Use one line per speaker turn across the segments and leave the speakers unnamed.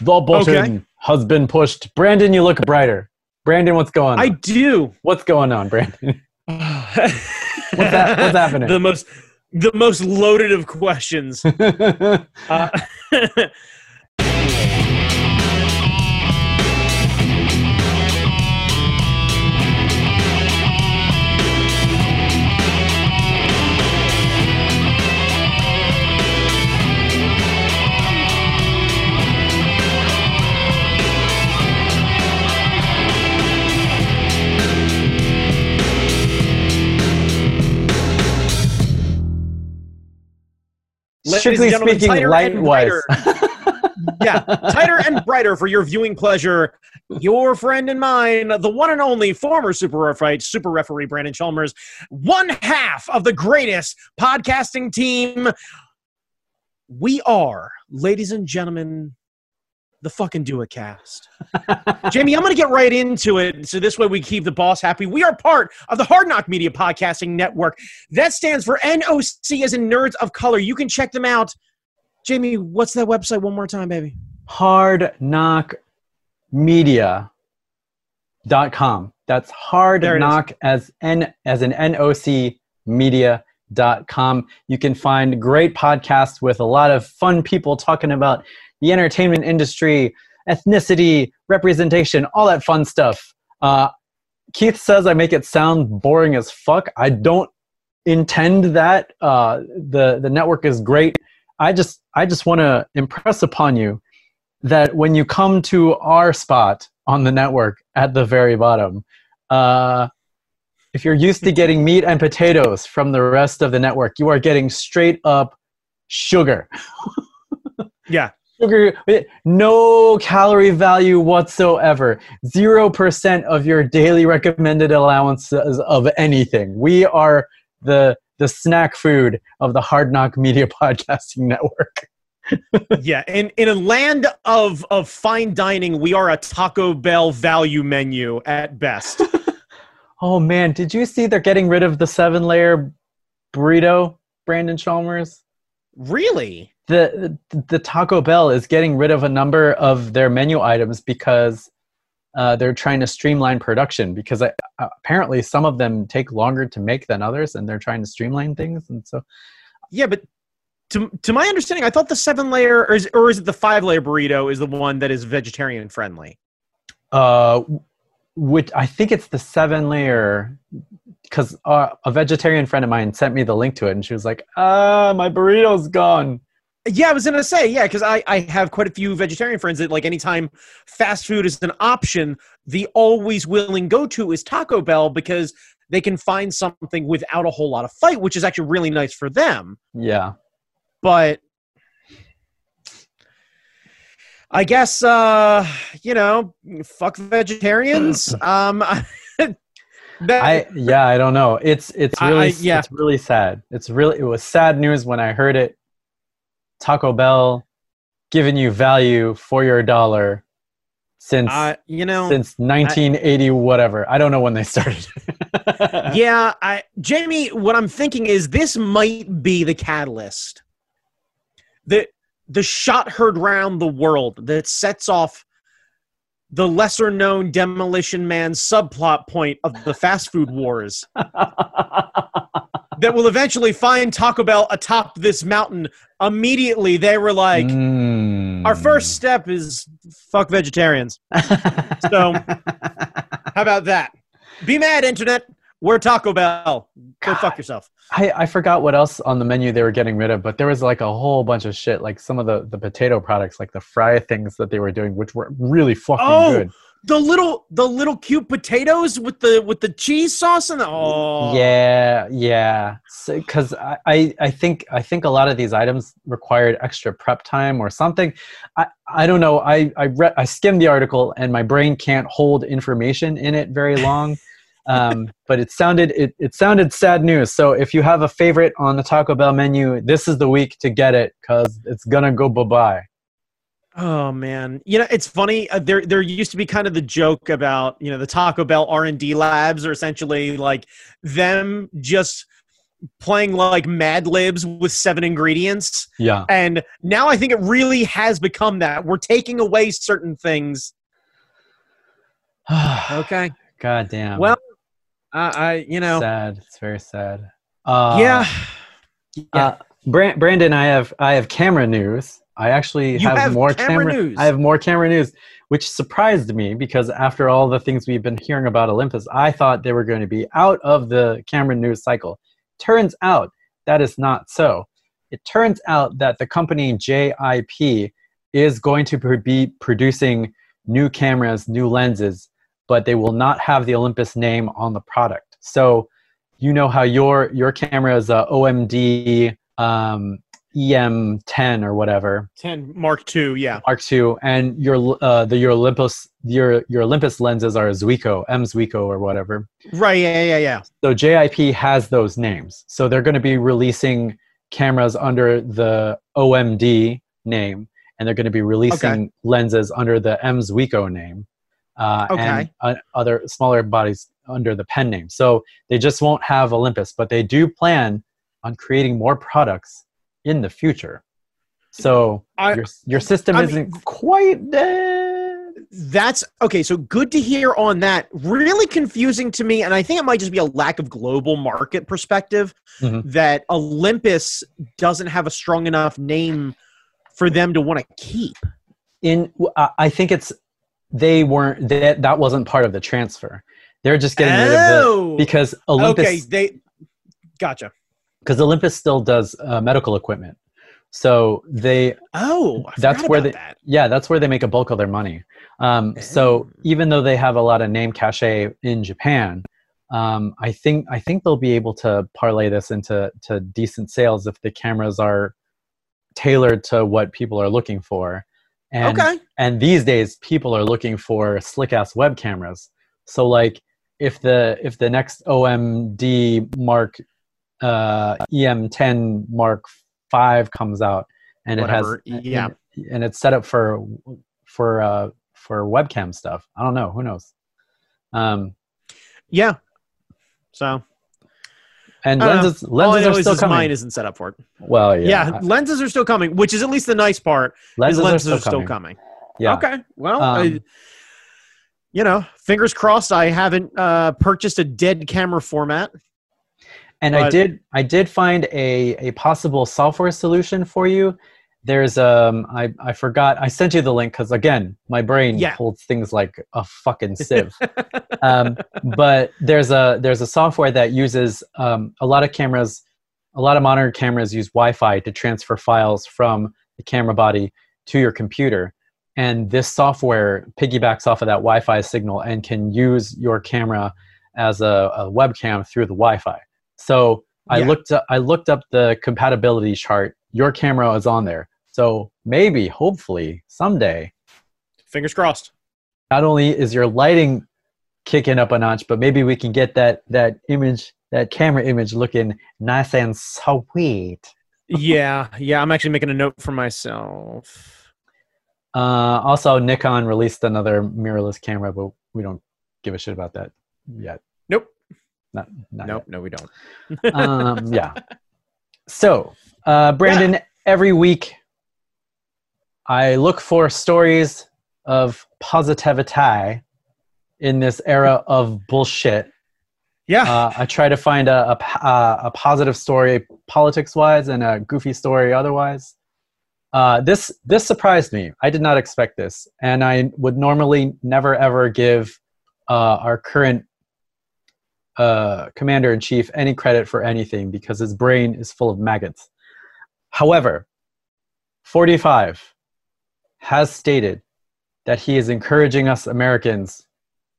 The button
Okay.
has been pushed. Brandon, you look brighter. Brandon, what's going on?
I do.
what's going on, Brandon?
what's
that- what's happening?
The most, the most loaded of questions. Uh,
Strictly
and gentlemen,
speaking,
tighter and
light-wise.
yeah, tighter and brighter for your viewing pleasure. Your friend and mine, the one and only former Super Fight Super Referee Brandon Chalmers, one half of the greatest podcasting team. We are, ladies and gentlemen, the fucking Do a Cast. Jamie, I'm going to get right into it so this way we keep the boss happy. We are part of the Hard NOC Media Podcasting Network. That stands for NOC as in Nerds of Color. You can check them out. Jamie, what's that website one more time, baby?
hard NOC Media dot com. That's hard
There it is.
knock as n as an NOC media dot com. You can find great podcasts with a lot of fun people talking about the entertainment industry, ethnicity, representation, all that fun stuff. Uh, Keith says I make it sound boring as fuck. I don't intend that. Uh, the the network is great. I just I just want to impress upon you that when you come to our spot on the network at the very bottom, uh, if you're used to getting meat and potatoes from the rest of the network, you are getting straight up sugar.
Yeah.
Sugar, no calorie value whatsoever. 0% of your daily recommended allowances of anything. We are the, the snack food of the Hard NOC Media Podcasting Network.
yeah, in in a land of of fine dining, we are a Taco Bell value menu at best.
Oh man, did you see they're getting rid of the seven layer burrito, Brandon Chalmers?
really?
The, the Taco Bell is getting rid of a number of their menu items because uh, they're trying to streamline production. Because I, uh, apparently some of them take longer to make than others, and they're trying to streamline things. And so,
Yeah, but to to my understanding, I thought the seven layer or is, or is it the five layer burrito is the one that is vegetarian friendly.
uh, which I think it's the seven layer. Because uh, a vegetarian friend of mine sent me the link to it, and she was like, "Ah, my burrito's gone."
Yeah, I was gonna say yeah, because I I have quite a few vegetarian friends that like anytime fast food is an option, the always willing go to is Taco Bell because they can find something without a whole lot of fight, which is actually really nice for them.
Yeah.
but I guess uh, you know, fuck vegetarians. um, that,
I yeah, I don't know. It's it's really
I- yeah.
it's really sad. It's really it was sad news when I heard it. Taco Bell giving you value for your dollar since
uh, you know,
since 1980 whatever. I don't know when they started.
yeah, I Jamie, what I'm thinking is this might be the catalyst. The the shot heard round the world that sets off the lesser known demolition man subplot point of the fast food wars that will eventually find Taco Bell atop this mountain. Immediately they were like,
Mm.
our first step is fuck vegetarians. So how about that? Be mad, internet. We're Taco Bell. Go fuck yourself.
I, I forgot what else on the menu they were getting rid of, but there was like a whole bunch of shit, like some of the, the potato products, like the fry things that they were doing, which were really fucking
Oh,
good.
The little the little cute potatoes with the with the cheese sauce and the oh
Yeah, yeah. Because I, I, I think I think a lot of these items required extra prep time or something. I, I don't know. I I, re- I skimmed the article and my brain can't hold information in it very long. um, but it sounded it, it sounded sad news. So if you have a favorite on the Taco Bell menu, this is the week to get it because it's gonna go bye bye.
Oh man, you know it's funny. Uh, there, there used to be kind of the joke about you know the Taco Bell R and D labs are essentially like them just playing like Mad Libs with seven ingredients.
Yeah.
And now I think it really has become that. We're taking away certain things. Okay.
God damn.
Well, uh, I, you know,
sad. It's very sad. Uh,
yeah.
Uh, Bran- Brandon, I have I have camera news. I actually have,
have
more
camera
camera
news.
I have more camera news, which surprised me because after all the things we've been hearing about Olympus, I thought they were going to be out of the camera news cycle. Turns out that is not so. It turns out that the company JIP is going to be producing new cameras, new lenses, but they will not have the Olympus name on the product. So, you know how your your camera is a OMD um, EM10 or whatever,
10 Mark II, yeah.
Mark II, and your uh, the your Olympus your your Olympus lenses are Zuiko, M Zuiko or whatever.
Right, yeah, yeah, yeah.
So JIP has those names. So they're going to be releasing cameras under the OMD name, and they're going to be releasing lenses under the M Zuiko name, uh, and uh, other smaller bodies under the pen name. So they just won't have Olympus, but they do plan on creating more products in the future. So
I-
your your system
I
isn't quite dead.
That's okay. So good to hear on that. Really confusing to me, and I think it might just be a lack of global market perspective
Mhm.
that Olympus doesn't have a strong enough name for them to want to keep.
in I think it's they weren't that that wasn't part of the transfer. They're just getting rid of the
Oh,
because Olympus
okay. They gotcha.
Because Olympus still does uh, medical equipment. So they
Oh, I
That's where they-
that.
yeah, that's where they make a bulk of their money. Um, so
Oh.
even though they have a lot of name cachet in Japan, um, I think I think they'll be able to parlay this into to decent sales if the cameras are tailored to what people are looking for. And
okay.
and these days people are looking for slick ass web cameras so like if the if the next omd mark uh em10 mark 5 comes out and
Whatever,
it has
yeah.
and, and it's set up for for uh for webcam stuff i don't know who knows um
Yeah. So
and
I don't know.
lenses
I
lenses are still coming
Mine isn't set up for it.
well
Yeah,
yeah,
lenses are still coming, which is at least the nice part.
lenses,
lenses
are
are
still
still
coming,
coming.
yeah
Okay. Well,
Um,
I, you know, fingers crossed. I haven't uh, purchased a dead camera format.
And I did I did find a, a possible software solution for you. There's um I, I forgot I sent you the link because again my brain
Yeah.
holds things like a fucking sieve. um, but there's a there's a software that uses um, a lot of cameras, a lot of modern cameras use Wi-Fi to transfer files from the camera body to your computer, and this software piggybacks off of that Wi-Fi signal and can use your camera as a, a webcam through the Wi-Fi. So I
Yeah.
looked up, I looked up the compatibility chart. Your camera is on there, so maybe, hopefully, someday,
Fingers crossed.
not only is your lighting kicking up a notch, but maybe we can get that that image, that camera image, looking nice and sweet.
yeah, yeah. I'm actually making a note for myself.
Uh, also, Nikon released another mirrorless camera, but we don't give a shit about that yet.
Nope.
Not, not
Nope. No, we don't.
Um, yeah. So, uh, Brandon, every week I look for stories of positivity in this era of bullshit.
Yeah.
Uh, I try to find a, a, uh, a positive story politics wise and a goofy story otherwise. Uh, this this surprised me. I did not expect this, and I would normally never ever give uh, our current uh, commander in chief any credit for anything because his brain is full of maggots. However, 45 has stated that he is encouraging us Americans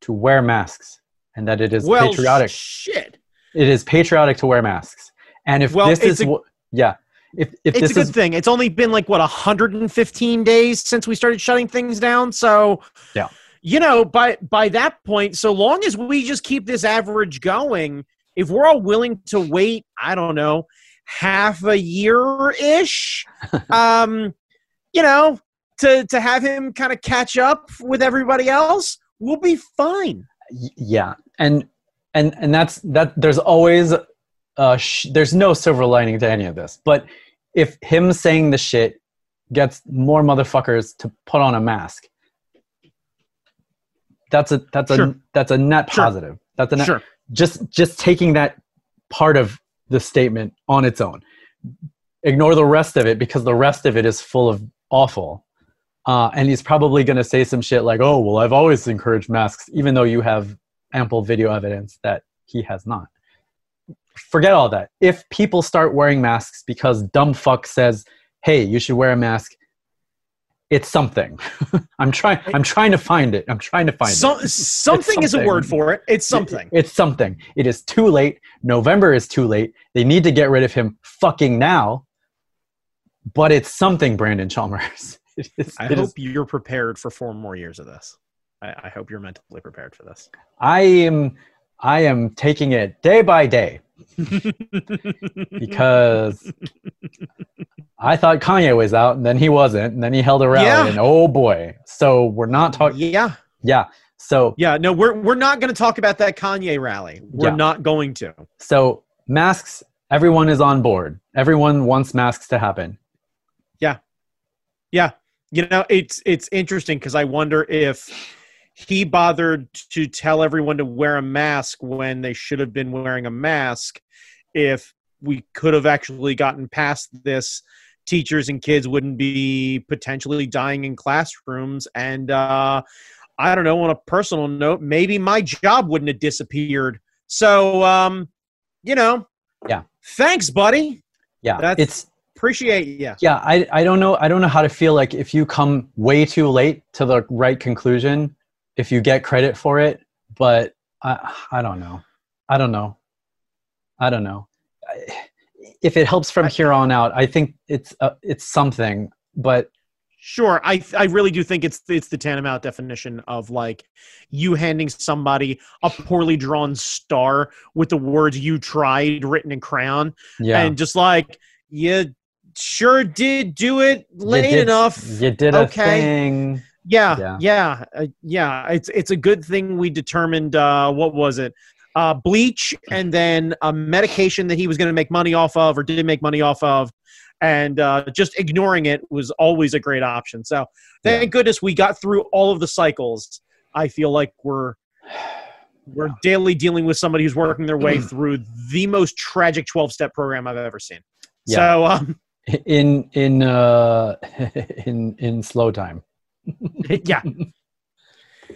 to wear masks and that it is
well,
patriotic
shit.
it is patriotic to wear masks. And if
Well,
this is
a-
yeah, if if
It's a good
is
thing. It's only been like what 115 days since we started shutting things down. So
Yeah.
You know, by by that point, so long as we just keep this average going, if we're all willing to wait, I don't know, half a year ish, um, you know, to to have him kind of catch up with everybody else, we'll be fine.
yeah, and and and that's that. There's always uh, sh- there's no silver lining to any of this. But if him saying the shit gets more motherfuckers to put on a mask, that's a that's a that's a net
Sure.
positive. That's a net,
Sure.
just just taking that part of the statement on its own. Ignore the rest of it because the rest of it is full of awful. Uh, and he's probably going to say some shit like, "Oh, well, I've always encouraged masks, even though you have ample video evidence that he has not." Forget all that. If people start wearing masks because dumb fuck says, "Hey, you should wear a mask," it's something. I'm trying. I'm trying to find it. I'm trying to find
So,
it.
something is a word for it. It's something.
It's something. It is too late. November is too late. They need to get rid of him fucking now. But it's something, Brandon Chalmers. It is,
I
it
hope
is-
you're prepared for four more years of this. I, I hope you're mentally prepared for this.
I am. I am taking it day by day because I thought Kanye was out, and then he wasn't, and then he held a rally,
Yeah.
and oh boy. So we're not talking.
yeah,
Yeah. So
yeah. No, we're we're not going to talk about that Kanye rally. We're
Yeah.
not going to.
so masks. Everyone is on board. Everyone wants masks to happen.
Yeah, yeah. you know, it's it's interesting because I wonder if he bothered to tell everyone to wear a mask when they should have been wearing a mask. If we could have actually gotten past this, teachers and kids wouldn't be potentially dying in classrooms. And uh, I don't know. On a personal note, maybe my job wouldn't have disappeared. So, um, you know,
Yeah.
Thanks, buddy.
Yeah.
That's-
it's
Appreciate yeah
yeah I, I don't know i don't know how to feel like if you come way too late to the right conclusion if you get credit for it but i i don't know. I don't know. I don't know. If it helps from here on out i think it's uh, it's something but
Sure, I I really do think it's it's the tantamount definition of like you handing somebody a poorly drawn star with the words "you tried" written in crayon,
yeah.
and just like you sure did do it
you
late
did-
enough.
you did a
Okay.
thing
Yeah,
Yeah.
yeah, yeah, uh, yeah. It's it's a good thing we determined uh, what was it, uh, bleach, and then a medication that he was going to make money off of or didn't make money off of, and uh, just ignoring it was always a great option. So thank goodness we got through all of the cycles. I feel like we're we're daily dealing with somebody who's working their way through the most tragic twelve step program I've ever seen.
Yeah.
So um,
in in uh in in slow time
yeah,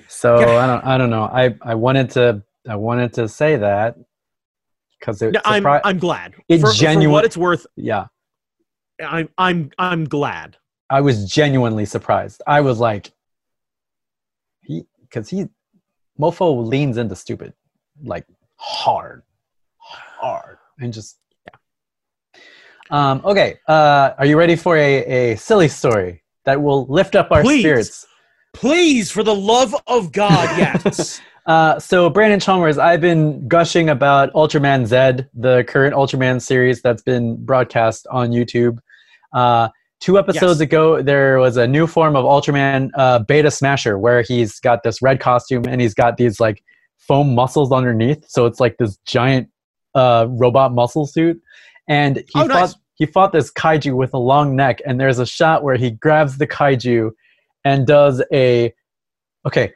so i don't i don't know i i wanted to i wanted to say that because it
No, I'm I'm glad.
It
for, for what it's worth,
yeah
I'm I'm I'm glad.
I was genuinely surprised. I was like, he, because he, Mofo leans into stupid, like hard, hard, and just yeah. Um. Okay. Uh. Are you ready for a a silly story that will lift up our
Please.
spirits?
Please, for the love of God, yes.
Uh, so Brandon Chalmers, I've been gushing about Ultraman Z, the current Ultraman series that's been broadcast on YouTube. Uh, two episodes
Yes.
ago, there was a new form of Ultraman uh, Beta Smasher where he's got this red costume and he's got these like foam muscles underneath, so it's like this giant uh, robot muscle suit. And he
Oh,
fought
nice.
He fought this kaiju with a long neck, and there's a shot where he grabs the kaiju and does a okay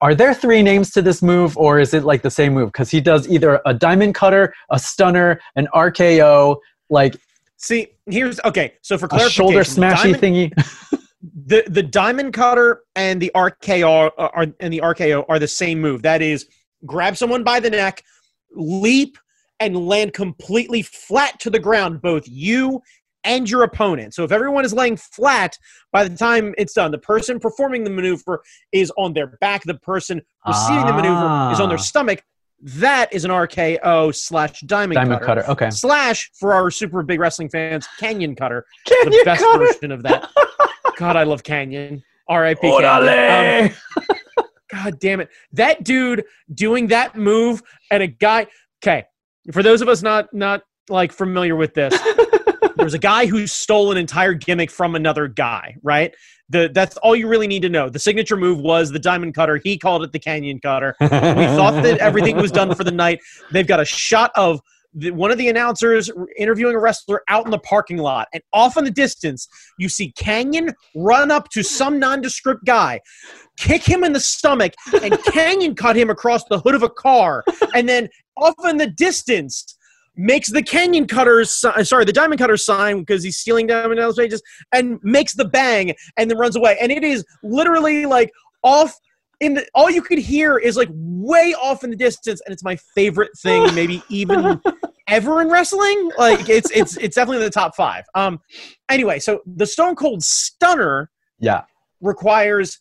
are there three names to this move or is it like the same move because he does either a diamond cutter a stunner an rko like
See, here's okay. So for
a
clarification,
shoulder smashy
diamond,
thingy
the the diamond cutter and the RKO are and the RKO are the same move. That is, grab someone by the neck, leap, and land completely flat to the ground, both you and your opponent. So if everyone is laying flat by the time it's done, the person performing the maneuver is on their back. The person receiving the maneuver is on their
Ah.
stomach. That is an RKO slash diamond,
diamond
cutter.
cutter okay
Slash for our super big wrestling fans, Kanyon Cutter,
Can
the best
cut it?
version of that. God, I love Kanyon. R.I.P. Kanyon. Um, God damn it. That dude doing that move and a guy. Okay, for those of us not not like familiar with this, there's a guy who stole an entire gimmick from another guy, right? The that's all you really need to know. The signature move was the diamond cutter. He called it the Kanyon cutter. We thought that everything was done for the night. They've got a shot of the, one of the announcers interviewing a wrestler out in the parking lot, and off in the distance, you see Kanyon run up to some nondescript guy, kick him in the stomach, and Kanyon cut him across the hood of a car, and then off in the distance makes the Kanyon cutters sorry the diamond cutter sign because he's stealing Diamond Dallas Page's and makes the bang and then runs away. And it is literally like off in the all you could hear is like way off in the distance and it's my favorite thing maybe even ever in wrestling. Like it's it's it's definitely in the top five. Um anyway so the stone cold stunner
Yeah.
requires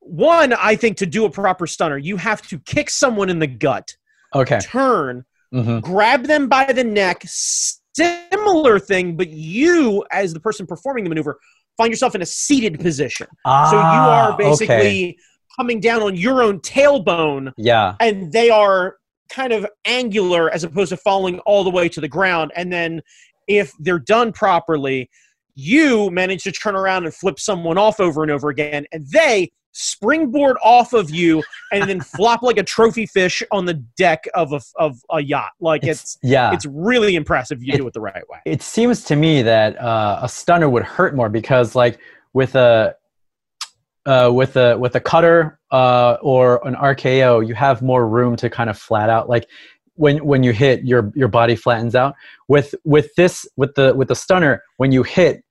one i think to do a proper stunner. You have to kick someone in the gut
Okay.
turn
hmm
grab them by the neck, similar thing, but you, as the person performing the maneuver, find yourself in a seated position.
Ah,
so you are
okay.
basically coming down on your own tailbone,
Yeah.
and they are kind of angular as opposed to falling all the way to the ground. And then if they're done properly, you manage to turn around and flip someone off over and over again, and they springboard off of you and then flop like a trophy fish on the deck of a, of a yacht. Like it's,
It's, yeah.
it's really impressive you
It-
do it the right way.
it seems to me that uh, a stunner would hurt more because like with a uh, with a with a cutter uh, or an RKO, you have more room to kind of flat out. Like when when you hit, your your body flattens out. With with this with the with the stunner, when you hit,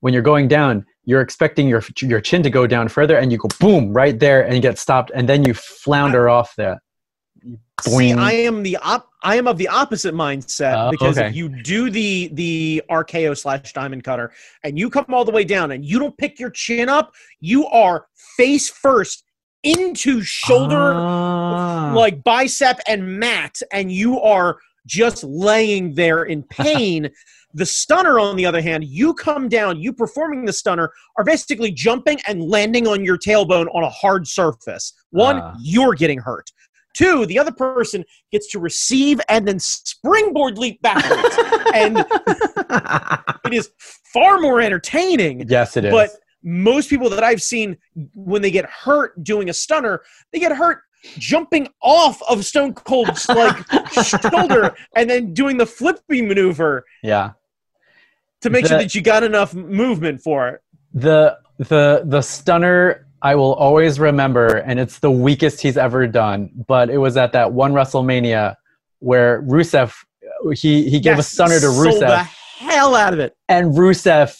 when you're going down, you're expecting your your chin to go down further, and you go boom right there, and you get stopped, and then you flounder off there.
See, I am the op- I am of the opposite mindset
Oh,
because
okay.
if you do the the RKO slash diamond cutter and you come all the way down and you don't pick your chin up, you are face first into shoulder,
Ah.
like bicep and mat, and you are just laying there in pain. the stunner, on the other hand, you come down, you performing the stunner are basically jumping and landing on your tailbone on a hard surface. One,
Ah.
you're getting hurt. Two, the other person gets to receive and then springboard leap backwards. and it is far more entertaining.
yes, it is.
But most people that I've seen when they get hurt doing a stunner, they get hurt jumping off of Stone Cold's like shoulder and then doing the flippy maneuver
yeah.
to make sure that you got enough movement for it.
the the the stunner I will always remember, and it's the weakest he's ever done. But it was at that one WrestleMania where Rusev he he gave a stunner to
sold the hell out of it.
and Rusev.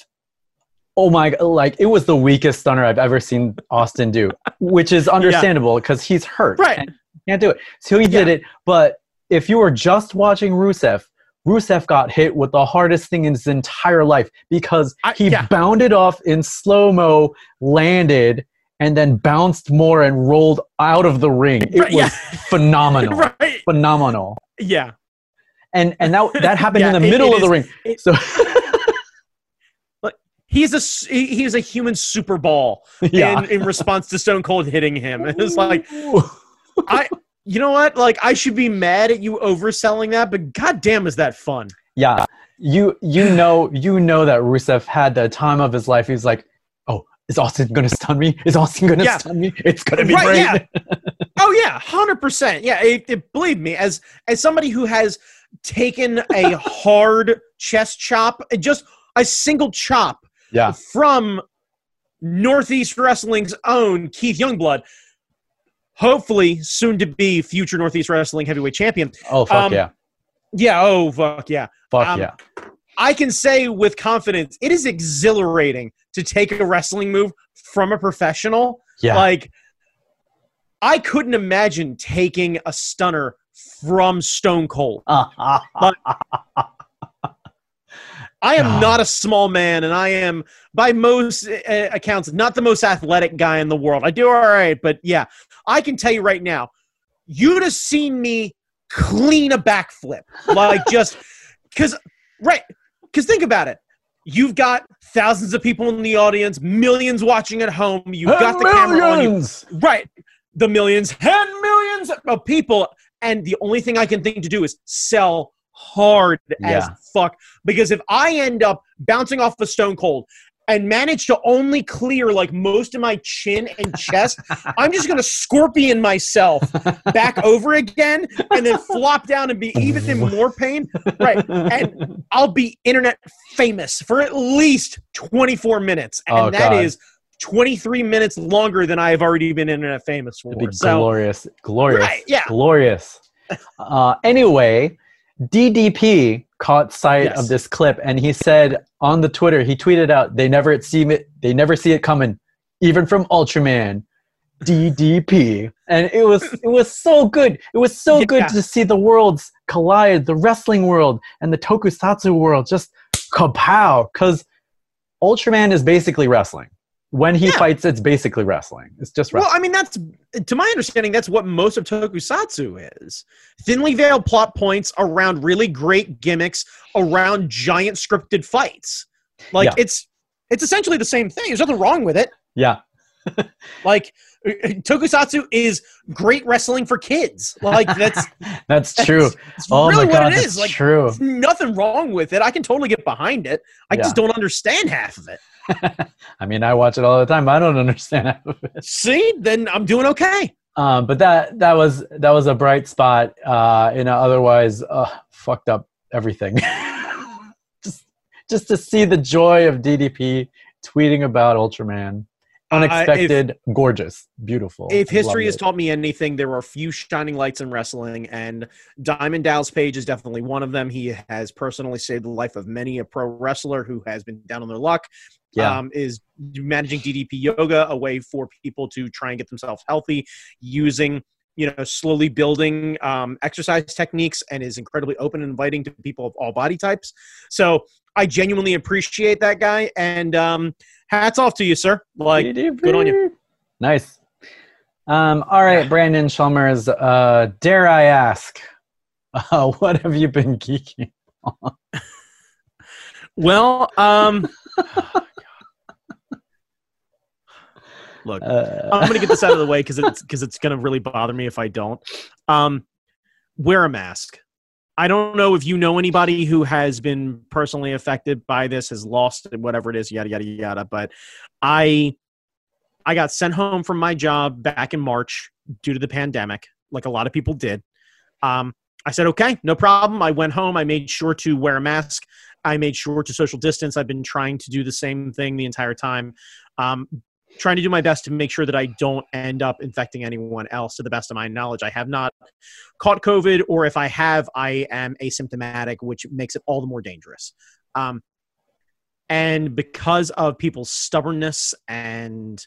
Oh my! Like it was the weakest stunner I've ever seen Austin do, which is understandable because he's hurt.
Right.
can't do it. So he did
Yeah.
it. But if you were just watching Rusev, Rusev got hit with the hardest thing in his entire life because
I-
he
yeah.
bounded off in slow mo, landed, and then bounced more and rolled out of the ring. It
Right,
was
yeah.
phenomenal.
right.
Phenomenal.
Yeah.
And and that that happened
Yeah,
in the middle of the ring.
it-
so
He's a he's a human super ball
yeah.
in, in response to Stone Cold hitting him. And it's like I you know what? Like I should be mad at you overselling that, but goddamn is that fun.
Yeah, you you know you know that Rusev had the time of his life. He's like, oh, is Austin gonna stun me? Is Austin gonna
Yeah.
stun me? It's gonna be
Right,
great.
yeah. Oh yeah, hundred percent. Yeah, it, it- believe me, as as somebody who has taken a hard chest chop, just a single chop
Yeah.
from Northeast Wrestling's own Keith Youngblood, hopefully soon to be future Northeast Wrestling heavyweight champion.
Oh fuck
Um,
yeah.
Yeah. Oh fuck yeah.
Fuck
um,
yeah.
I can say with confidence, it is exhilarating to take a wrestling move from a professional.
Yeah.
Like, I couldn't imagine taking a stunner from Stone Cold. I am not a small man, and I am, by most uh, accounts, not the most athletic guy in the world. I do all right, but yeah, I can tell you right now, you'd have seen me clean a backflip, like just because, right? Because think about it. You've got thousands of people in the audience, millions watching at home. You've got the camera on you.
Millions!
Right. The millions and millions of people. And the only thing I can think to do is sell hard as fuck. Because if I end up bouncing off the Stone Cold and manage to only clear like most of my chin and chest, I'm just gonna scorpion myself back over again and then flop down and be even in more pain. Right. And I'll be internet famous for at least 24 minutes. And
Oh,
that is
God.
23 minutes longer than I have already been internet famous for.
It'd be
So
glorious, glorious,
Right, yeah.
glorious. Uh, anyway, DDP caught sight
Yes.
of this clip, and he said on the Twitter, he tweeted out, "They never see it. They never see it coming, even from Ultraman." DDP, and it was it was so good. It was so
Yeah.
good to see the worlds collide, the wrestling world and the tokusatsu world just kapow. Because Ultraman is basically wrestling. When he
Yeah.
fights, it's basically wrestling. It's just wrestling. Well.
I mean, that's to my understanding, that's what most of Tokusatsu is. Thinly veiled plot points around really great gimmicks around giant scripted fights. Like
Yeah.
it's it's essentially the same thing. There's nothing wrong with it.
yeah.
Like Tokusatsu is great wrestling for kids. Like that's
That's true.
it's
oh
really
my god,
what it
that's
is. Like
true.
nothing wrong with it. I can totally get behind it. I
Yeah.
just don't understand half of it.
I mean, I watch it all the time. I don't understand half of it.
See, then I'm doing okay.
Um, but that that was that was a bright spot uh, in a otherwise uh, fucked up everything. just just to see the joy of DDP tweeting about Ultraman,
Uh, if-
unexpected, gorgeous, beautiful.
If history has
it.
taught me anything, there are a few shining lights in wrestling, and Diamond Dallas Page is definitely one of them. He has personally saved the life of many a pro wrestler who has been down on their luck.
yeah,
Um, is managing DDP yoga, a way for people to try and get themselves healthy using you know slowly building um, exercise techniques, and is incredibly open and inviting to people of all body types. So I genuinely appreciate that guy, and um, hats off to you, sir. Like good on you.
Nice. Um, all right, Brandon Chalmers. Uh, dare I ask, uh, what have you been geeking?
on Well, um, look,
Uh,
I'm gonna get this out of the way because it's because it's gonna really bother me if I don't. Um, wear a mask. I don't know if you know anybody who has been personally affected by this, has lost whatever it is, yada yada yada. But I, I got sent home from my job back in March due to the pandemic, like a lot of people did. Um, I said, okay, no problem. I went home. I made sure to wear a mask. I made sure to social distance. I've been trying to do the same thing the entire time. Um, trying to do my best to make sure that I don't end up infecting anyone else to the best of my knowledge. I have not caught COVID, or if I have, I am asymptomatic, which makes it all the more dangerous. Um, and because of people's stubbornness and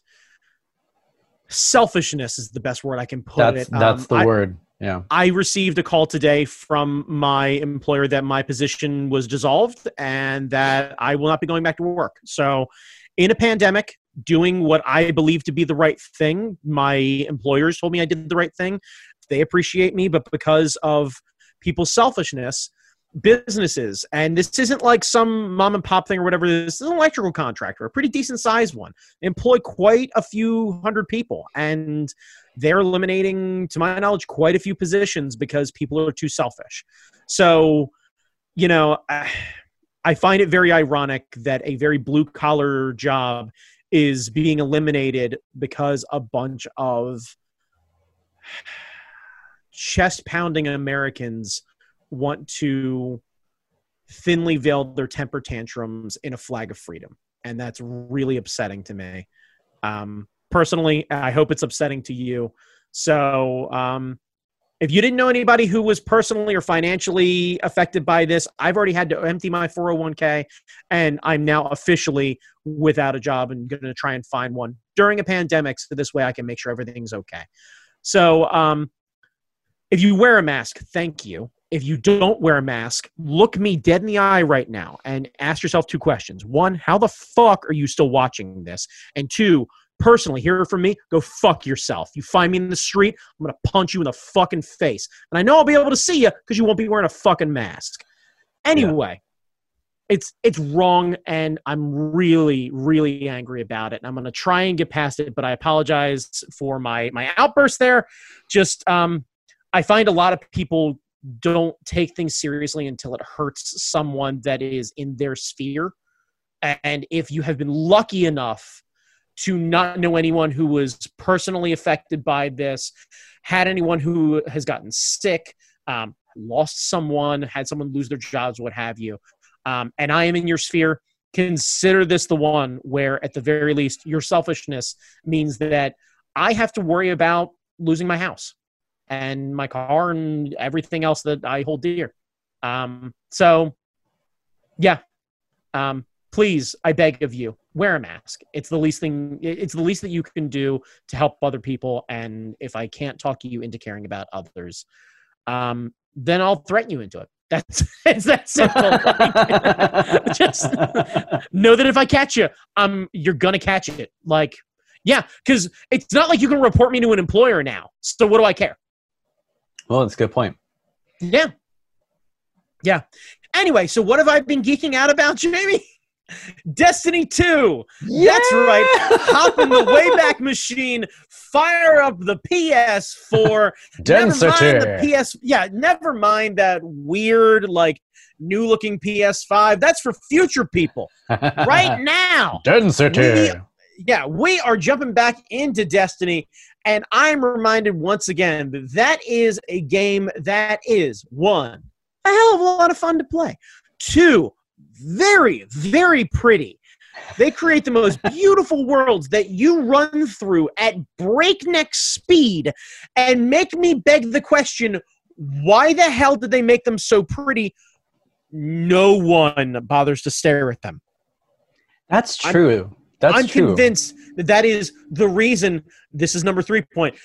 selfishness is the best word I can put
that's
it. Um,
that's the
I-
word. Yeah.
I received a call today from my employer that my position was dissolved and that I will not be going back to work. So, in a pandemic, doing what I believe to be the right thing, my employers told me I did the right thing. They appreciate me, but because of people's selfishness, businesses, and this isn't like some mom and pop thing or whatever, this is an electrical contractor, a pretty decent sized one, employ quite a few hundred people. And they're eliminating, to my knowledge, quite a few positions because people are too selfish. So, you know, I, find it very ironic that a very blue collar job is being eliminated because a bunch of chest pounding Americans want to thinly veil their temper tantrums in a flag of freedom. And that's really upsetting to me. Um, personally, I hope it's upsetting to you. So, um, if you didn't know anybody who was personally or financially affected by this, I've already had to empty my 401k and I'm now officially without a job and going to try and find one during a pandemic so this way I can make sure everything's okay. So, um, if you wear a mask, thank you. If you don't wear a mask, look me dead in the eye right now and ask yourself two questions. One, how the fuck are you still watching this? And two, personally, hear it from me, go fuck yourself. You find me in the street, I'm gonna punch you in the fucking face. And I know I'll be able to see you because you won't be wearing a fucking mask. Anyway, it's it's wrong and I'm really, really angry about it. And I'm gonna try and get past it, but I apologize for my my outburst there. Just um I find a lot of people don't take things seriously until it hurts someone that is in their sphere And if you have been lucky enough to not know anyone who was personally affected by this, had anyone who has gotten sick, um, lost someone, had someone lose their jobs, what have you, um, and I am in your sphere, consider this the one where, at the very least, your selfishness means that I have to worry about losing my house and my car and everything else that I hold dear. Um, so, yeah, um, please, I beg of you, wear a mask. It's the least thing. It's the least that you can do to help other people. And if I can't talk you into caring about others, um, then I'll threaten you into it. That's it's that simple. Like, just know that if I catch you, um, you're gonna catch it. Like, yeah, because it's not like you can report me to an employer now. So what do I care?
Well, that's a good point.
Yeah, yeah. Anyway, so what have I been geeking out about, Jamie? Destiny 2.
Yeah!
That's right. Hop in the Wayback Machine, fire up the PS4. never mind the PS. Yeah, never mind that weird, like, new looking PS5. That's for future people. Right now. We- Yeah, we are jumping back into Destiny, and I'm reminded once again that that is a game that is one, a hell of a lot of fun to play. Two, very, very pretty. They create the most beautiful worlds that you run through at breakneck speed and make me beg the question why the hell did they make them so pretty? No one bothers to stare at them.
That's
I'm-
true. That's
I'm
true.
convinced that that is the reason. This is number three point.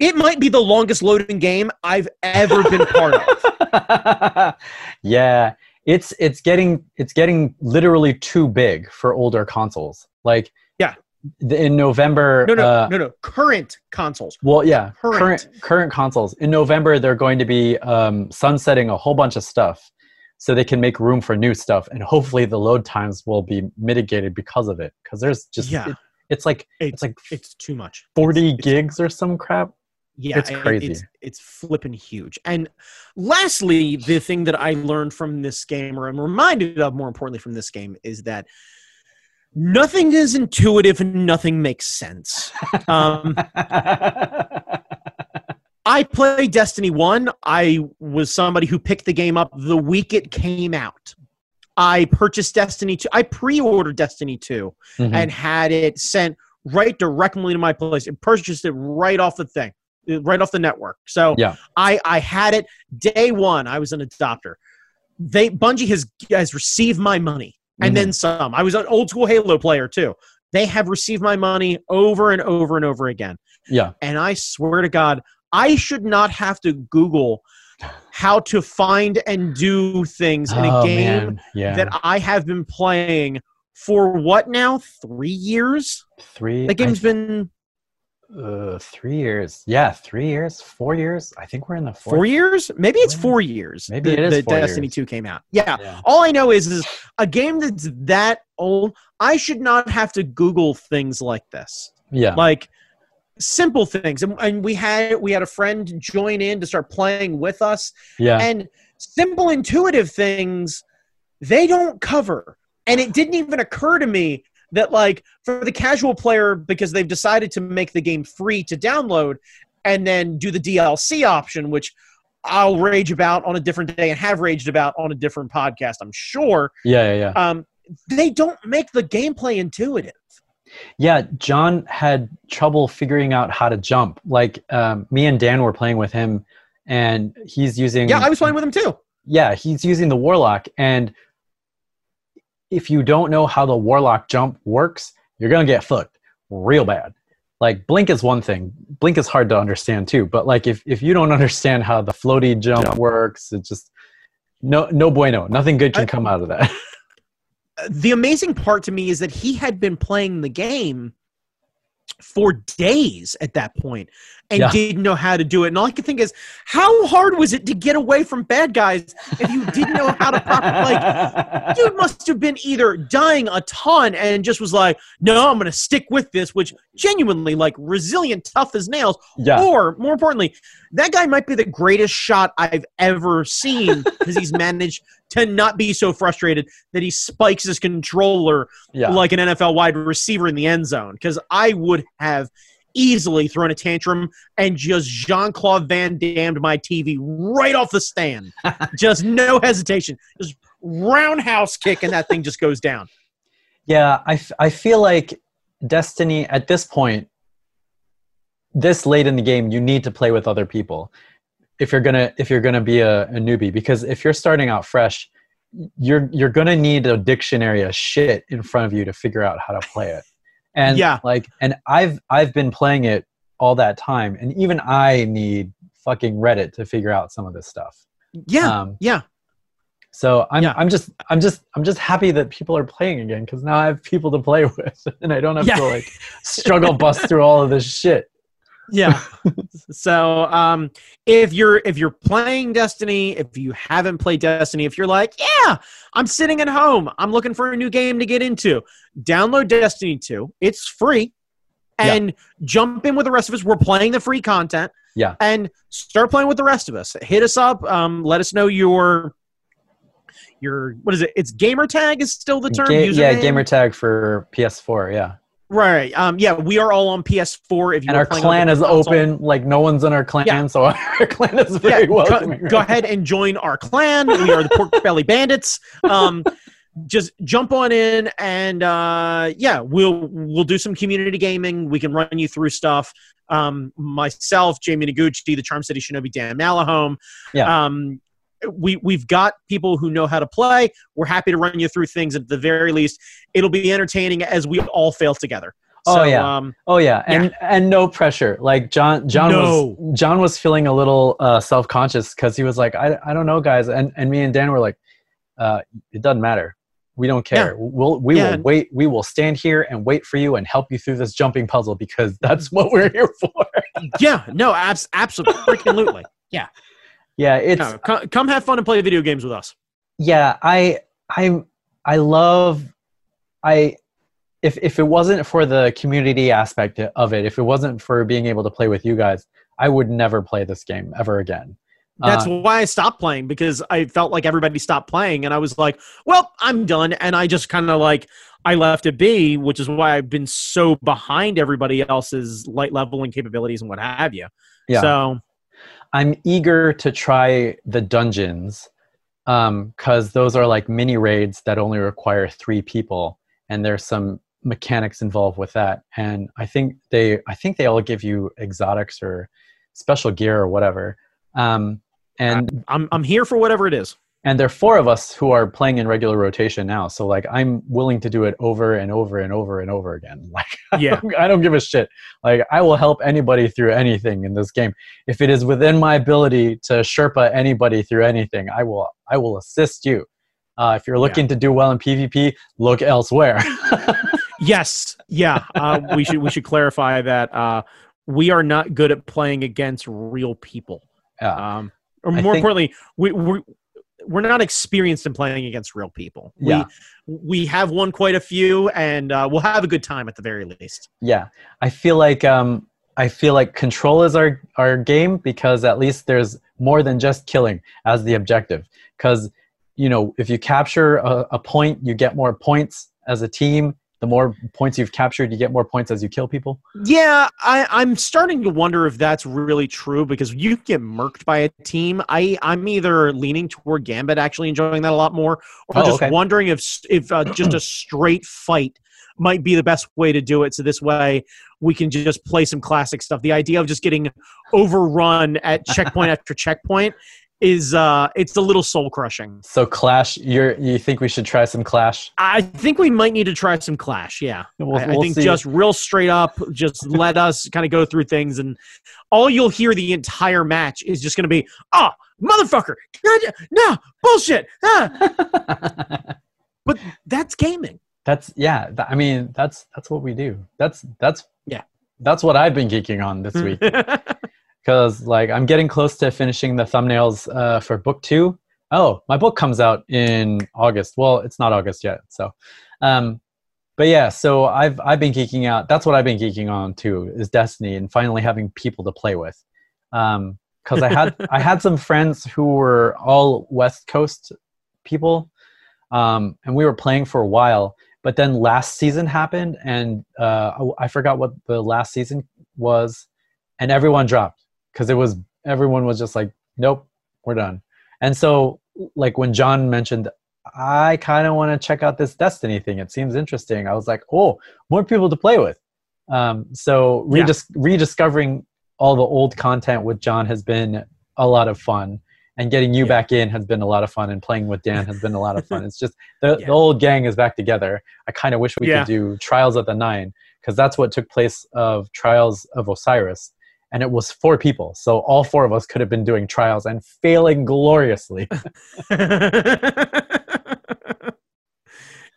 It might be the longest loading game I've ever been part of.
yeah, it's it's getting it's getting literally too big for older consoles. Like
Yeah.
th- in November.
No, no,
uh,
no, no. Current consoles.
Well, yeah,
Current.
current current consoles. In November, they're going to be um, sunsetting a whole bunch of stuff, so they can make room for new stuff, and hopefully the load times will be mitigated because of it. Because there's just
Yeah.
it- it's like
It's
it's like
It's too much.
40
It's-
gigs or some crap.
Yeah,
It's crazy.
It's, it's flipping huge. And lastly, the thing that I learned from this game, or I'm reminded of more importantly from this game, is that nothing is intuitive and nothing makes sense. Um, I played Destiny 1. I was somebody who picked the game up the week it came out. I purchased Destiny 2. I pre ordered Destiny 2
Mhm.
and had it sent right directly to my place and purchased it right off the thing, right off the network. So
Yeah.
I, I had it day one. I was an adopter. They Bungie has has received my money and
Mm-hmm.
then some. I was an old school Halo player too. They have received my money over and over and over again.
yeah,
And I swear to God, I should not have to Google how to find and do things in a
Oh,
game.
Yeah,
that I have been playing for what now? Three years?
three.
The game's
I-
been
uh, three years. Yeah, three years, four years. I think we're in the fourth.
four years? Maybe it's four years.
Maybe
that-
it is
that
four
Destiny
years.
2 came out. Yeah.
Yeah.
All I know is, is a game that's that old, I should not have to Google things like this.
Yeah.
Like simple things. And, and we had we had a friend join in to start playing with us.
yeah.
and simple intuitive things they don't cover and it didn't even occur to me that like for the casual player because they've decided to make the game free to download and then do the DLC option which I'll rage about on a different day and have raged about on a different podcast I'm sure
yeah. Yeah. Yeah.
um they don't make the gameplay intuitive
Yeah, John had trouble figuring out how to jump. Like um, me and Dan were playing with him, and he's using.
yeah I was playing with him too
Yeah, he's using the warlock, and if you don't know how the warlock jump works, you're gonna get fucked real bad. Like blink is one thing. Blink is hard to understand too. But like if if you don't understand how the floaty jump works, it just no no bueno. Nothing good can
I-
come out of that.
the amazing part to me is that he had been playing the game for days at that point and
Yeah.
didn't know how to do it. And all I can think is, how hard was it to get away from bad guys if you didn't know how to properly? Like, dude must have been either dying a ton and just was like, no, I'm going to stick with this, which genuinely, like, resilient, tough as nails.
yeah.
Or, more importantly, that guy might be the greatest shot I've ever seen because he's managed to not be so frustrated that he spikes his controller
Yeah.
like an NFL wide receiver in the end zone. Because I would have easily thrown a tantrum and just Jean Claude Van Dammed my TV right off the stand. just no hesitation. Just roundhouse kick and that thing just goes down.
Yeah, I, f- I feel like Destiny at this point, this late in the game, you need to play with other people if you're gonna if you're gonna be a, a newbie. Because if you're starting out fresh, you're you're gonna need a dictionary of shit in front of you to figure out how to play it. And
Yeah.
like, and I've I've been playing it all that time, and even I need fucking Reddit to figure out some of this stuff.
Yeah.
Um,
yeah.
so I'm
Yeah.
I'm just I'm just I'm just happy that people are playing again because now I have people to play with and I don't have
Yeah.
to like struggle bust through all of this shit.
Yeah. so um if you're if you're playing Destiny, if you haven't played Destiny, if you're like, yeah, I'm sitting at home, I'm looking for a new game to get into, download Destiny 2. It's free.
Yeah.
And jump in with the rest of us. We're playing the free content.
Yeah.
And start playing with the rest of us. Hit us up. Um, let us know your your what is it? It's gamer tag is still the term.
Ga- yeah, gamer tag for PS4. Yeah,
Right. Um, yeah, we are all on PS4. If you
and our clan is
console.
open. Like no one's in our clan,
Yeah.
so our clan is very
go,
welcoming.
go
right
ahead and join our clan. We are the Pork Belly Bandits. Um, just jump on in and uh, yeah, we'll we'll do some community gaming. We can run you through stuff. Um, myself, Jamie Noguchi, the Charm City Shinobi Dan Malahome.
Yeah.
Um, we we've got people who know how to play. We're happy to run you through things. At the very least, it'll be entertaining as we all fail together.
Oh, yeah.
Um,
Oh yeah, and and no pressure. Like John, John
No.
was John was feeling a little uh, self conscious because he was like, I, I don't know, guys, and and me and Dan were like, uh, it doesn't matter. We don't care. We'll we
Yeah.
will wait. We will stand here and wait for you and help you through this jumping puzzle because that's what we're here for.
yeah. No. Abs- absolutely.
Yeah, it's
No, come, come have fun and play video games with us.
yeah i i i love i if if it wasn't for the community aspect of it if it wasn't for being able to play with you guys i would never play this game ever again
That's
Uh,
why I stopped playing because I felt like everybody stopped playing, and I was like, "Well, I'm done," and I just kind of like I left it be, which is why I've been so behind everybody else's light level and capabilities and what have you.
yeah
So
i'm eager to try the dungeons um because those are like mini raids that only require three people and there's some mechanics involved with that and i think they i think they all give you exotics or special gear or whatever um and
I'm I'm here for whatever it is.
And there are four of us who are playing in regular rotation now so like i'm willing to do it over and over and over and over again like
Yeah.
i don't give a shit like i will help anybody through anything in this game if it is within my ability to sherpa anybody through anything i will i will assist you uh, if you're looking to do well in pvp look elsewhere
Yes, yeah. Uh, we should we should clarify that uh, we are not good at playing against real people.
yeah.
Um, or
I
more
think-
importantly, we we're, we're not experienced in playing against real people.
Yeah.
We, we have won quite a few, and uh, we'll have a good time at the very least.
yeah i feel like um i feel like control is our our game because at least there's more than just killing as the objective because you know if you capture a, a point you get more points as a team the more points you've captured you get more points as you kill people
Yeah, I, I'm starting to wonder if that's really true because you get murked by a team. I I'm either leaning toward Gambit actually enjoying that a lot more, or
Oh,
just
okay.
wondering if if uh, just a straight fight might be the best way to do it. So this way we can just play some classic stuff. The idea of just getting overrun at checkpoint after checkpoint is uh it's a little soul crushing.
so clash you're you think we should try some clash
I think we might need to try some Clash. Yeah.
We'll-
I, I
we'll
think
see.
just real straight up, just let us kind of go through things, and all you'll hear the entire match is just going to be, "Oh, motherfucker, God, no bullshit." Ah. But that's gaming.
that's yeah th- i mean that's that's what we do that's that's
Yeah.
that's what i've been geeking on this week because like I'm getting close to finishing the thumbnails uh, for book two. Oh, my book comes out in August. Well, it's not August yet, so. Um, but yeah, so I've I've been geeking out. That's what I've been geeking on too is Destiny and finally having people to play with. Because I had I had some friends who were all West Coast people, um, and we were playing for a while. But then last season happened, and uh, I forgot what the last season was, and everyone dropped because it was everyone was just like, nope, we're done. And so, like when John mentioned, I kind of want to check out this Destiny thing. It seems interesting. I was like, oh, more people to play with. Um, so redis- yeah. rediscovering all the old content with John has been a lot of fun and getting you yeah. back in has been a lot of fun and playing with dan has been a lot of fun it's just the, yeah. the old gang is back together i kind of wish we could do trials of the nine because that's what took place of trials of osiris and it was four people so all four of us could have been doing trials and failing gloriously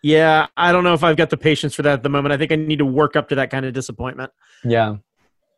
yeah i don't know if i've got the patience for that at the moment i think i need to work up to that kind of disappointment
yeah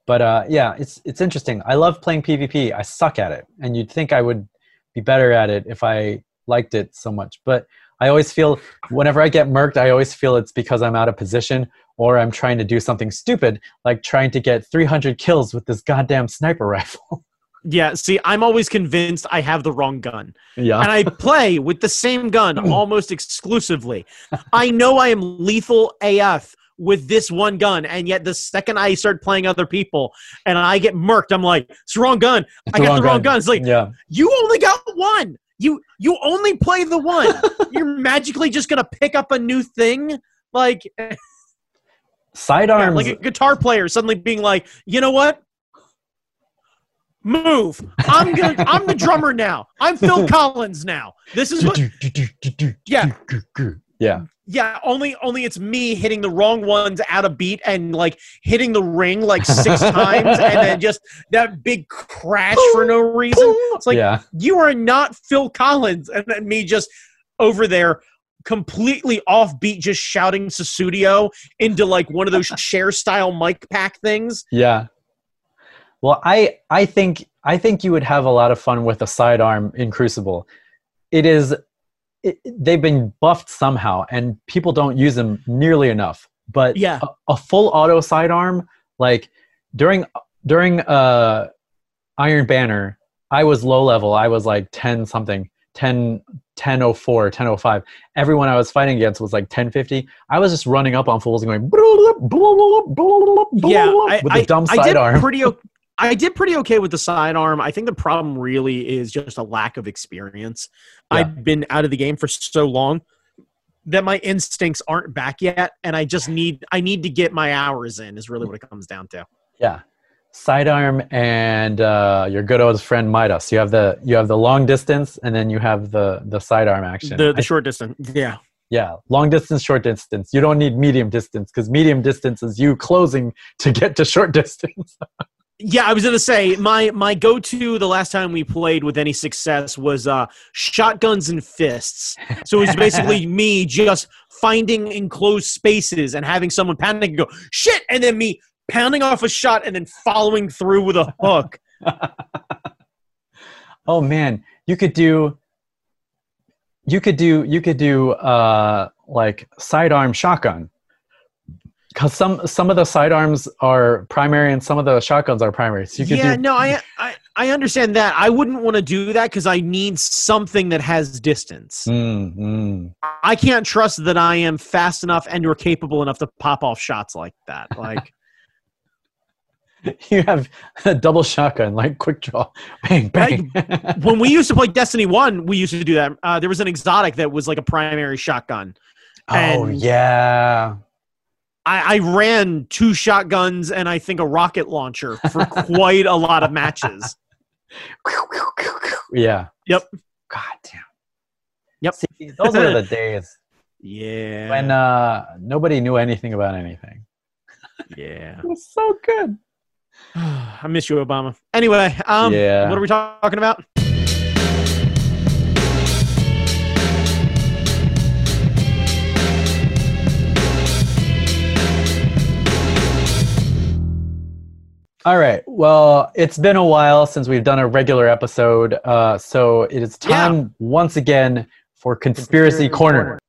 but uh, yeah, it's it's interesting. I love playing PvP. I suck at it, and you'd think I would be better at it if I liked it so much. But I always feel whenever I get murked, I always feel it's because I'm out of position or I'm trying to do something stupid, like trying to get 300 kills with this goddamn sniper rifle.
Yeah, see, I'm always convinced I have the wrong gun.
Yeah.
And I play with the same gun almost exclusively. I know I am lethal AF with this one gun. And yet, the second I start playing other people and I get murked, I'm like, it's the wrong gun. It's I got the wrong gun. gun. It's like, yeah. you only got one. You you only play the one. You're magically just gonna pick up a new thing, like
sidearms,
yeah, like a guitar player suddenly being like, you know what? Move. I'm gonna. I'm the drummer now. I'm Phil Collins now. This is what. Yeah.
Yeah
yeah, only only it's me hitting the wrong ones out of beat and like hitting the ring like six times and then just that big crash for no reason. It's like yeah. you are not Phil Collins and then me just over there completely off beat just shouting Sussudio into like one of those share style mic pack things.
Yeah. Well, I I think I think you would have a lot of fun with a sidearm in Crucible. It is it, they've been buffed somehow, and people don't use them nearly enough. But
yeah,
a, a full auto sidearm, like during during uh, Iron Banner, I was low level. I was like ten something, 10, 1004, 1005. Everyone I was fighting against was like 1050. I was just running up on fools and going,
yeah, I,
with a dumb
I,
sidearm.
I did pretty, I did pretty okay with the sidearm. I think the problem really is just a lack of experience. Yeah. I've been out of the game for so long that my instincts aren't back yet, and I just need I need to get my hours in. Is really what it comes down to.
Yeah, sidearm and uh, your good old friend Midas. You have the you have the long distance, and then you have the the sidearm action.
The the short distance. Yeah.
Yeah, long distance, short distance. You don't need medium distance because medium distance is you closing to get to short distance.
Yeah, I was gonna say my my go to the last time we played with any success was uh, shotguns and fists. So it was basically me just finding enclosed spaces and having someone panic and go shit, and then me pounding off a shot and then following through with a hook.
oh man, you could do. You could do. You could do uh, like sidearm shotgun because some some of the sidearms are primary and some of the shotguns are primary. So you
yeah,
do-
no, I, I I understand that. I wouldn't want to do that because I need something that has distance.
Mm, mm.
I can't trust that I am fast enough and or capable enough to pop off shots like that. Like.
you have a double shotgun, like quick draw, bang bang.
I, when we used to play Destiny One, we used to do that. Uh, there was an exotic that was like a primary shotgun.
Oh yeah,
I, I, ran two shotguns and I think a rocket launcher for quite a lot of matches.
Yeah.
Yep.
God damn.
Yep.
See, those are the days.
Yeah.
When uh, nobody knew anything about anything.
Yeah.
it was so good.
I miss you, Obama. Anyway, um, yeah. what are we talking about?
All right. Well, it's been a while since we've done a regular episode, uh, so it is time yeah. once again for conspiracy, conspiracy corner. corner.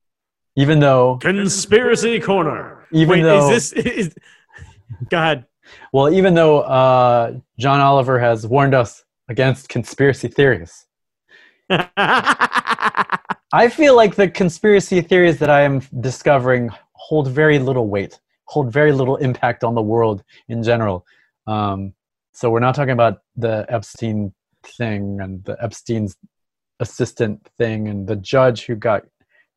Even though
conspiracy corner.
Even
Wait,
though
is this? Is, go ahead.
Well, even though uh, John Oliver has warned us against conspiracy theories. I feel like the conspiracy theories that I am discovering hold very little weight, hold very little impact on the world in general. Um, so we're not talking about the Epstein thing and the Epstein's assistant thing and the judge who got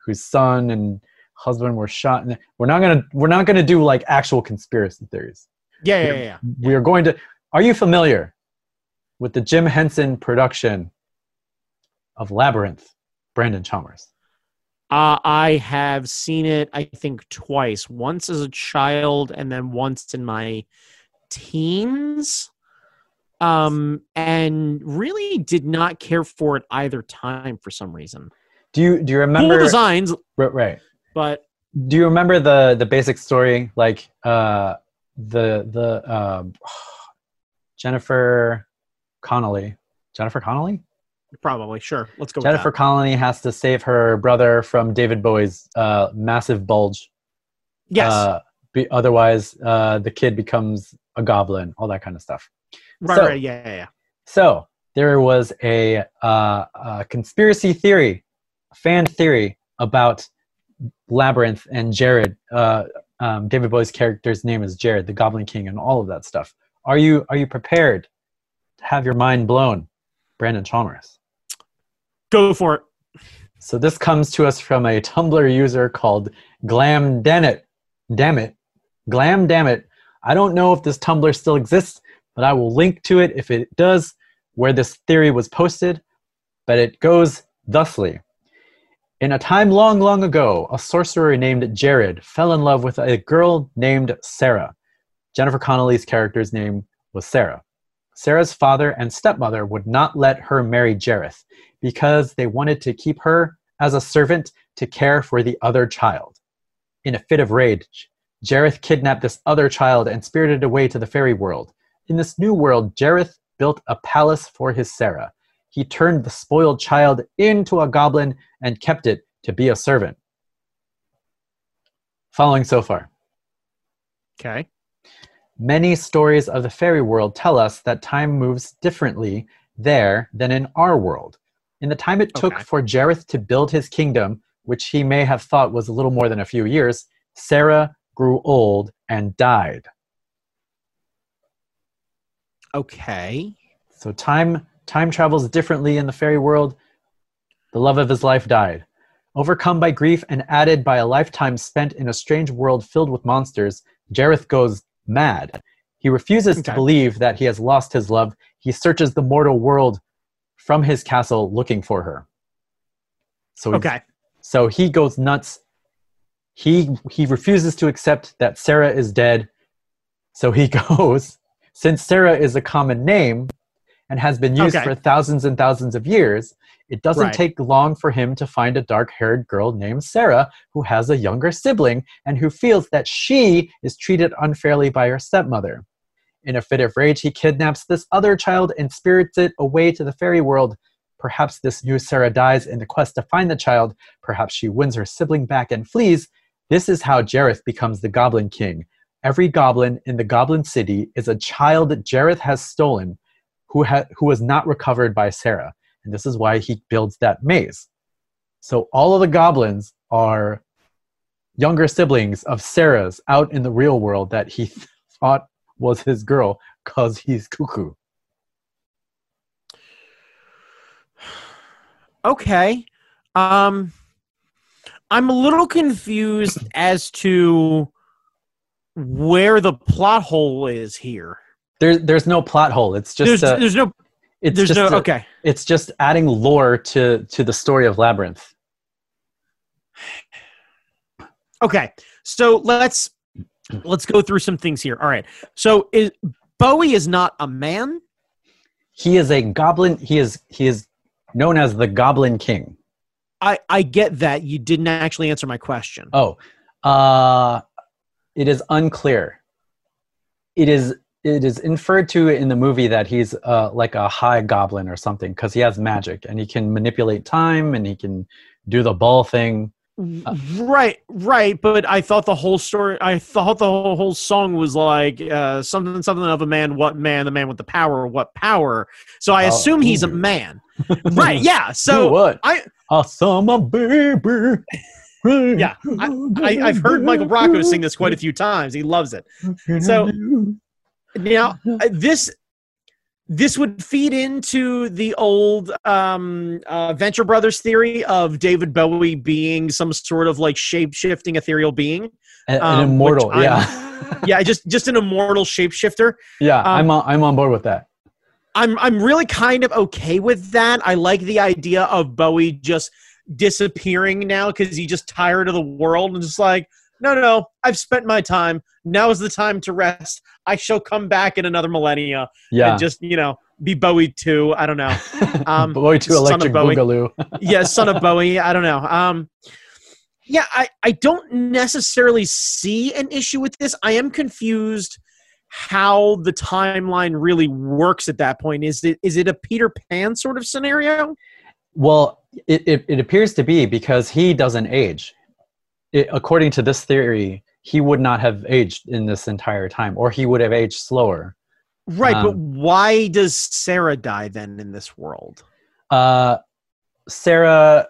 whose son and husband were shot. And We're not gonna we're not gonna do like actual conspiracy theories.
Yeah, yeah, yeah.
We are going to. Are you familiar with the Jim Henson production of Labyrinth? Brandon Chalmers.
Uh, I have seen it, I think, twice. Once as a child, and then once in my teens. Um, and really did not care for it either time for some reason.
Do you do you remember
cool designs?
Right, right.
But
do you remember the the basic story? Like uh, the the uh, Jennifer Connelly. Jennifer Connelly.
Probably, sure. Let's go.
Jennifer Connelly has to save her brother from David Bowie's uh, massive bulge.
Yes.
Uh, be, otherwise, uh, the kid becomes a goblin. All that kind of stuff.
Right. So, right. Yeah, yeah. Yeah.
So there was a, uh, a conspiracy theory, a fan theory about Labyrinth and Jared. Uh, um, David Bowie's character's name is Jared, the Goblin King, and all of that stuff. Are you are you prepared to have your mind blown, Brandon Chalmers?
Go for it.
So this comes to us from a Tumblr user called Glam Dammit. Damn it. Glam Dammit. I don't know if this Tumblr still exists, but I will link to it if it does, where this theory was posted. But it goes thusly. In a time long, long ago, a sorcerer named Jared fell in love with a girl named Sarah. Jennifer Connelly's character's name was Sarah. Sarah's father and stepmother would not let her marry Jareth because they wanted to keep her as a servant to care for the other child. In a fit of rage, Jareth kidnapped this other child and spirited away to the fairy world. In this new world, Jareth built a palace for his Sarah. He turned the spoiled child into a goblin and kept it to be a servant. Following so far.
Okay.
Many stories of the fairy world tell us that time moves differently there than in our world. In the time it took okay. for Jareth to build his kingdom, which he may have thought was a little more than a few years, Sarah grew old and died.
Okay.
So time time travels differently in the fairy world. The love of his life died. Overcome by grief and added by a lifetime spent in a strange world filled with monsters, Jareth goes mad. He refuses okay. to believe that he has lost his love. He searches the mortal world from his castle looking for her. So
okay.
So he goes nuts. He he refuses to accept that Sarah is dead. So he goes since Sarah is a common name and has been used okay. for thousands and thousands of years, it doesn't right. take long for him to find a dark haired girl named Sarah who has a younger sibling and who feels that she is treated unfairly by her stepmother. In a fit of rage, he kidnaps this other child and spirits it away to the fairy world. Perhaps this new Sarah dies in the quest to find the child. Perhaps she wins her sibling back and flees. This is how Jareth becomes the Goblin King. Every goblin in the Goblin City is a child that Jareth has stolen who, ha- who was not recovered by Sarah. And this is why he builds that maze. So all of the goblins are younger siblings of Sarah's out in the real world that he thought was his girl because he's cuckoo.
Okay. Um, I'm a little confused as to where the plot hole is here.
There's there's no plot hole. It's just
there's, a, there's no
it's
there's
just
no
a,
okay.
It's just adding lore to to the story of Labyrinth.
Okay, so let's let's go through some things here. All right, so is Bowie is not a man.
He is a goblin. He is he is known as the Goblin King.
I I get that. You didn't actually answer my question.
Oh, uh, it is unclear. It is it is inferred to in the movie that he's uh, like a high goblin or something because he has magic and he can manipulate time and he can do the ball thing.
Uh, right, right. But I thought the whole story, I thought the whole, whole song was like uh, something, something of a man. What man? The man with the power. What power? So I oh, assume he's a man. right. Yeah. So
what?
I
I saw my baby.
Yeah, I, I've heard Michael Rocco sing this quite a few times. He loves it. So- Now, uh, this this would feed into the old um, uh, Venture Brothers theory of David Bowie being some sort of like shape shifting ethereal being.
an,
um,
an immortal. Yeah,
Yeah, just just an immortal shapeshifter.
yeah.
um,
I'm on, I'm on board with that.
I'm I'm really kind of okay with that. I like the idea of Bowie just disappearing now because he's just tired of the world and just like, no, no, I've spent my time. Now is the time to rest. I shall come back in another millennia
Yeah.
and just you know be Bowie too. I don't know. um,
Boy to
son of
electric
Bowie.
boogaloo.
yeah, son of Bowie. I don't know. Um, yeah, I, I don't necessarily see an issue with this. I am confused how the timeline really works at that point. Is it is it a Peter Pan sort of scenario?
Well, it, it, it appears to be because he doesn't age. It, according to this theory, he would not have aged in this entire time, or he would have aged slower.
Right, but
Um,
why does Sarah die then in this world?
Uh, Sarah.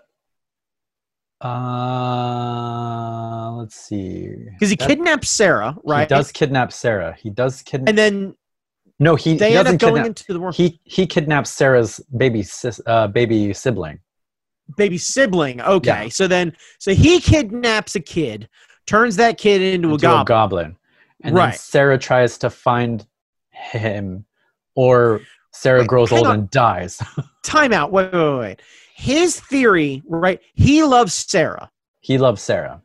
Uh, let's see.
Because he
That-
kidnaps Sarah, right?
He does kidnap Sarah. He does kidnap.
and then
no, he,
they
he
end
doesn't
up going
kidnap.
into the world.
He he kidnaps Sarah's baby sis, uh, baby sibling.
baby sibling. Okay,
Yeah.
so then so he kidnaps a kid, turns that kid into, a
into
goblin.
goblin. And then
Right.
Sarah tries to find him, or Sarah
Wait,
grows old
on.
and dies.
time out. Wait, wait, wait. His theory, right? He loves Sarah.
he loves Sarah.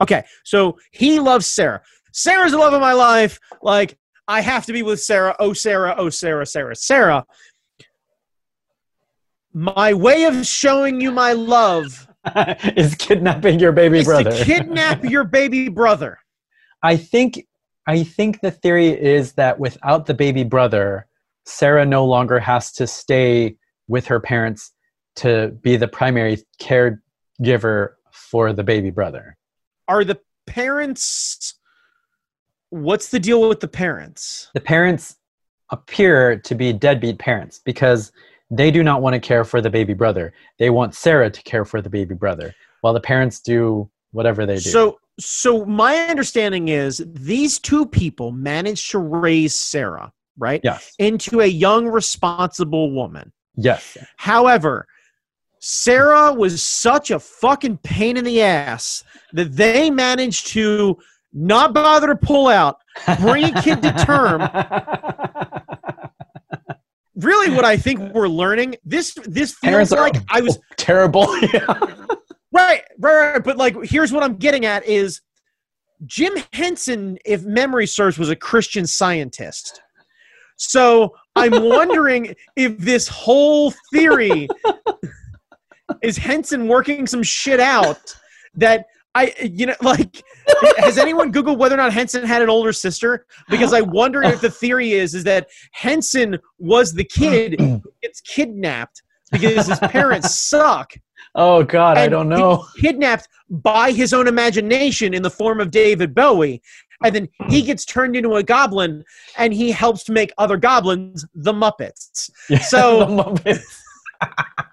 Okay, so he loves Sarah. Sarah's the love of my life. Like, I have to be with Sarah. Oh, Sarah. Oh, Sarah, Sarah, Sarah. My way of showing you my love
is kidnapping your baby brother.
kidnap your baby brother.
I think I think the theory is that without the baby brother, Sarah no longer has to stay with her parents to be the primary caregiver for the baby brother.
Are the parents. What's the deal with the parents?
The parents appear to be deadbeat parents because they do not want to care for the baby brother. They want Sarah to care for the baby brother, while the parents do whatever they do.
So, so my understanding is these two people managed to raise Sarah, right,
yes,
into a young, responsible woman.
yes,
However, Sarah was such a fucking pain in the ass that they managed to not bother to pull out, bring a kid to term. Really, what I think we're learning this this feels
Parents are
like I was
terrible. Yeah.
right, right, right. But like, here's what I'm getting at: is Jim Henson, if memory serves, was a Christian scientist. So I'm wondering if this whole theory is Henson working some shit out that I, you know, like, has anyone Googled whether or not Henson had an older sister? Because I wonder if the theory is is that Henson was the kid who gets kidnapped because his parents suck
Oh God, I don't know.
kidnapped by his own imagination in the form of David Bowie. And then he gets turned into a goblin and he helps to make other goblins the Muppets. So-
The Muppets.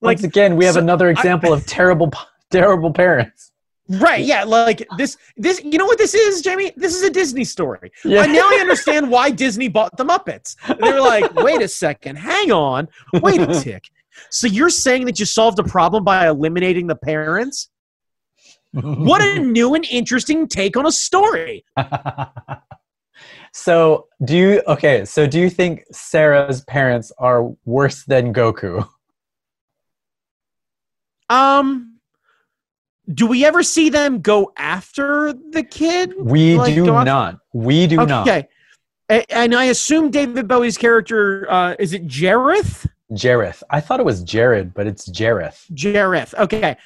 Like,
Once again, we have
so
another example of terrible, terrible parents.
right, yeah, like this this you know what this is, Jamie? This is a Disney story.
Yeah.
And now I understand why Disney bought the Muppets. They were like, wait a second, hang on, wait a tick. So you're saying that you solved a problem by eliminating the parents? What a new and interesting take on a story.
so, do you okay? So, do you think Sarah's parents are worse than Goku?
Um, do we ever see them go after the kid?
We
Like,
do
after-
not. We do not.
Okay. And I assume David Bowie's character uh, is it Jareth?
Jareth. I thought it was Jared, but it's Jareth.
Jareth. Okay.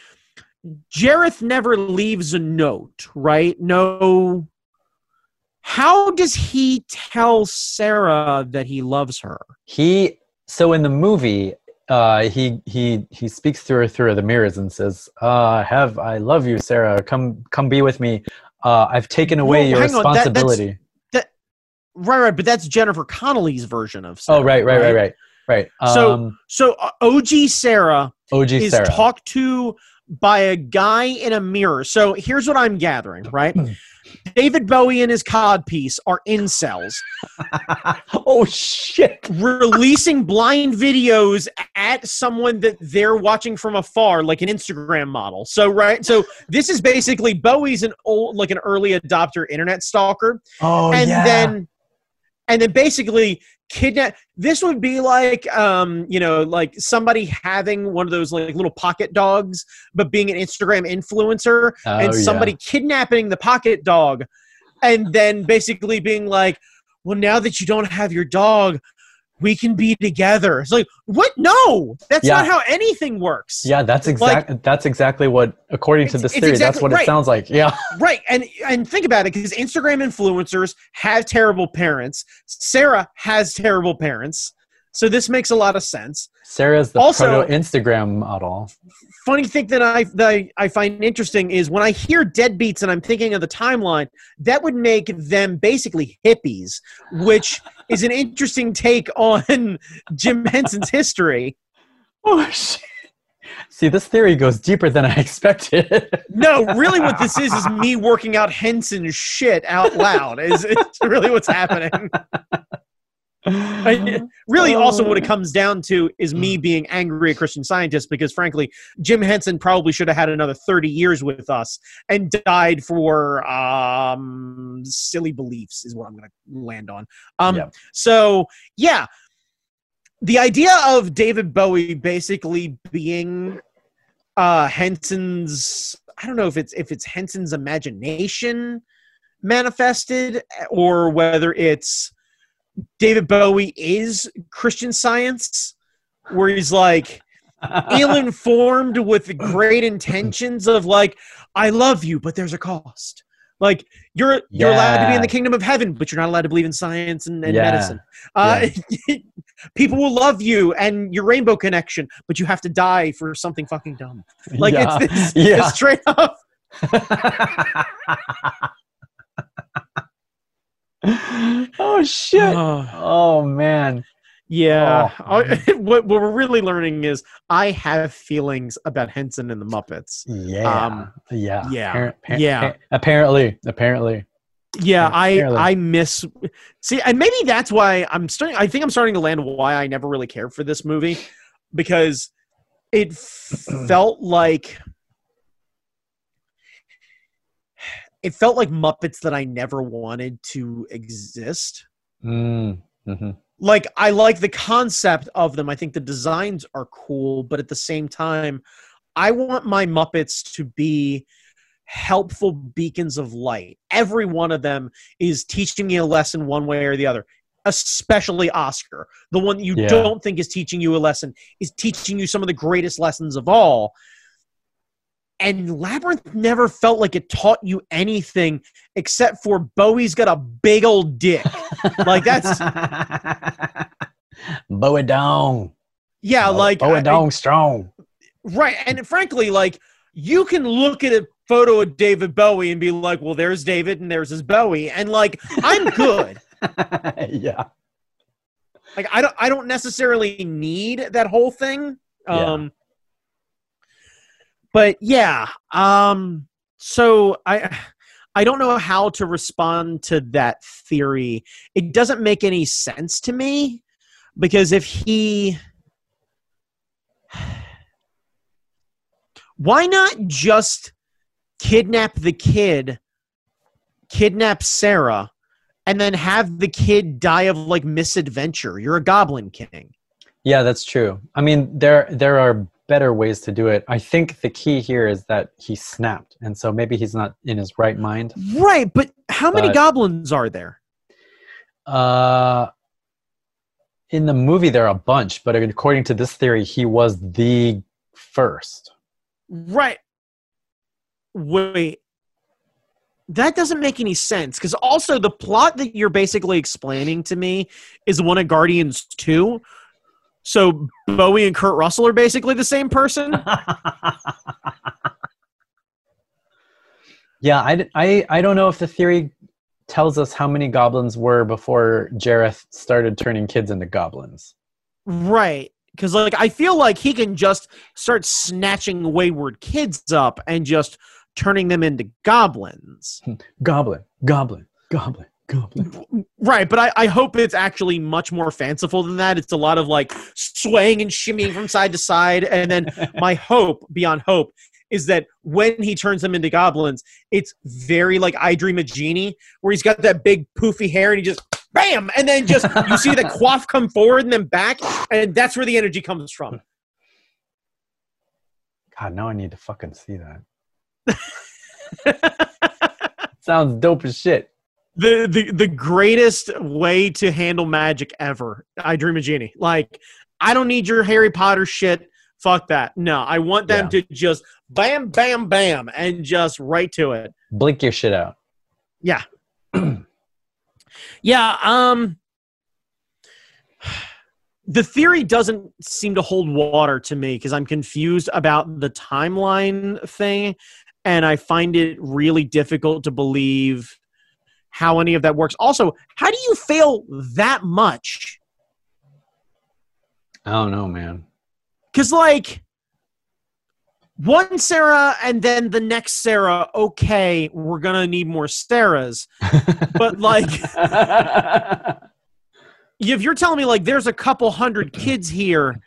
Jareth never leaves a note, right? No. How does he tell Sarah that he loves her?
He so in the movie, uh, he he he speaks through her through the mirrors and says, uh, "Have I love you, Sarah? Come come be with me. Uh, I've taken away
Well,
your
hang on, that-
responsibility."
Right, right, but that's Jennifer Connelly's version of
oh,
Sarah,
right, right, right, right, Right.
So-
Um,
So uh, OG Sarah
OG
is
Sarah.
talked to by a guy in a mirror. So here's what I'm gathering, right? David Bowie and his codpiece are incels
oh shit.
releasing blind videos at someone that they're watching from afar, like an Instagram model. So right, so this is basically Bowie's an old, like an early adopter internet stalker,
Oh
and
yeah.
then and then basically kidnap this would be like um you know like somebody having one of those like little pocket dogs but being an instagram influencer
Oh,
and
yeah.
somebody kidnapping the pocket dog and then basically being like well now that you don't have your dog we can be together it's like what no that's
Yeah.
not how anything works
Yeah, that's exact. that's exactly what, according to this theory, that's what
right.
it sounds like. Yeah.
right and and think about it because instagram influencers have terrible parents sarah has terrible parents so this makes a lot of sense
Sarah's the
Also-
proto Instagram model.
funny thing that I, that I I find interesting is when I hear deadbeats and I'm thinking of the timeline, that would make them basically hippies, which is an interesting take on Jim Henson's history.
Oh shit. See, this theory goes deeper than I expected.
No, really, what this is is me working out Henson's shit out loud. Is it's really what's happening? I- really, also, what it comes down to is me being angry at Christian scientists because, frankly, Jim Henson probably should have had another 30 years with us and died for um, silly beliefs, is what I'm going to land on. Um,
Yep.
So, yeah, the idea of David Bowie basically being uh, Henson's, I don't know if it's if it's Henson's imagination manifested or whether it's David Bowie is Christian science, where he's like ill informed with the great intentions of like, I love you, but there's a cost. Like you're you're allowed to be in the kingdom of heaven, but you're not allowed to believe in science and, and
Yeah.
medicine. Uh, people will love you and your rainbow connection, but you have to die for something fucking dumb. Like
yeah.
it's this,
yeah.
this straight up.
oh shit.
Uh,
Oh man.
yeah.
Oh.
I- what, what we're really learning is I have feelings about Henson and the Muppets.
Yeah.
Um,
yeah.
yeah.
Appar-
Yeah.
Apparently. Apparently.
Yeah,
Yeah,
I. I miss see, and maybe that's why I'm starting. I think I'm starting to land why I never really cared for this movie because it felt like it felt like Muppets that I never wanted to exist.
Mm. hmm
Like I like the concept of them. I think the designs are cool, but at the same time, I want my Muppets to be helpful beacons of light. Every one of them is teaching me a lesson one way or the other. Especially Oscar, the one you
Yeah.
don't think is teaching you a lesson, is teaching you some of the greatest lessons of all. And Labyrinth never felt like it taught you anything except for Bowie's got a big old dick. Like, that's-
Bow it down.
Yeah, uh, like
Bowie
I-
it down strong.
Right. And frankly, like you can look at a photo of David Bowie and be like, well, there's David and there's his Bowie. And like, I'm good.
yeah.
like I don't I don't necessarily need that whole thing.
Yeah.
Um, But yeah. Um so I I don't know how to respond to that theory. It doesn't make any sense to me because if he why not just kidnap the kid, kidnap Sarah, and then have the kid die of like misadventure? You're a goblin king.
Yeah, that's true. I mean, there there are better ways to do it. I think the key here is that he snapped, and so maybe he's not in his right mind.
Right, but how many
But-
goblins are there?
Uh, in the movie, there are a bunch, but according to this theory, he was the first.
Right. Wait. That doesn't make any sense because also the plot that you're basically explaining to me is one of Guardians 2. So Bowie and Kurt Russell are basically the same person?
yeah, I, I, I don't know if the theory tells us how many goblins were before Jareth started turning kids into goblins.
Right. Because like I feel like he can just start snatching wayward kids up and just turning them into goblins.
Goblin, goblin, goblin, goblin.
Right, but I, I hope it's actually much more fanciful than that. It's a lot of like swaying and shimmying from side to side. And then my hope, beyond hope, is that when he turns them into goblins, it's very like I Dream of Jeannie, where he's got that big poofy hair and he just bam, and then just you see the quaff come forward and then back, and that's where the energy comes from.
God, now I need to fucking see that. Sounds dope as shit.
The, the the greatest way to handle magic ever. I Dream of Jeannie. Like, I don't need your Harry Potter shit. Fuck that. No, I want them
Yeah.
to just bam, bam, bam, and just right to it.
Blink your shit out.
Yeah. yeah, um the theory doesn't seem to hold water to me because I'm confused about the timeline thing and I find it really difficult to believe how any of that works. Also, how do you fail that much?
I don't know, man.
Cuz like one Sarah and then the next Sarah, okay, we're going to need more Sarahs. But like if you're telling me like there's a couple hundred kids here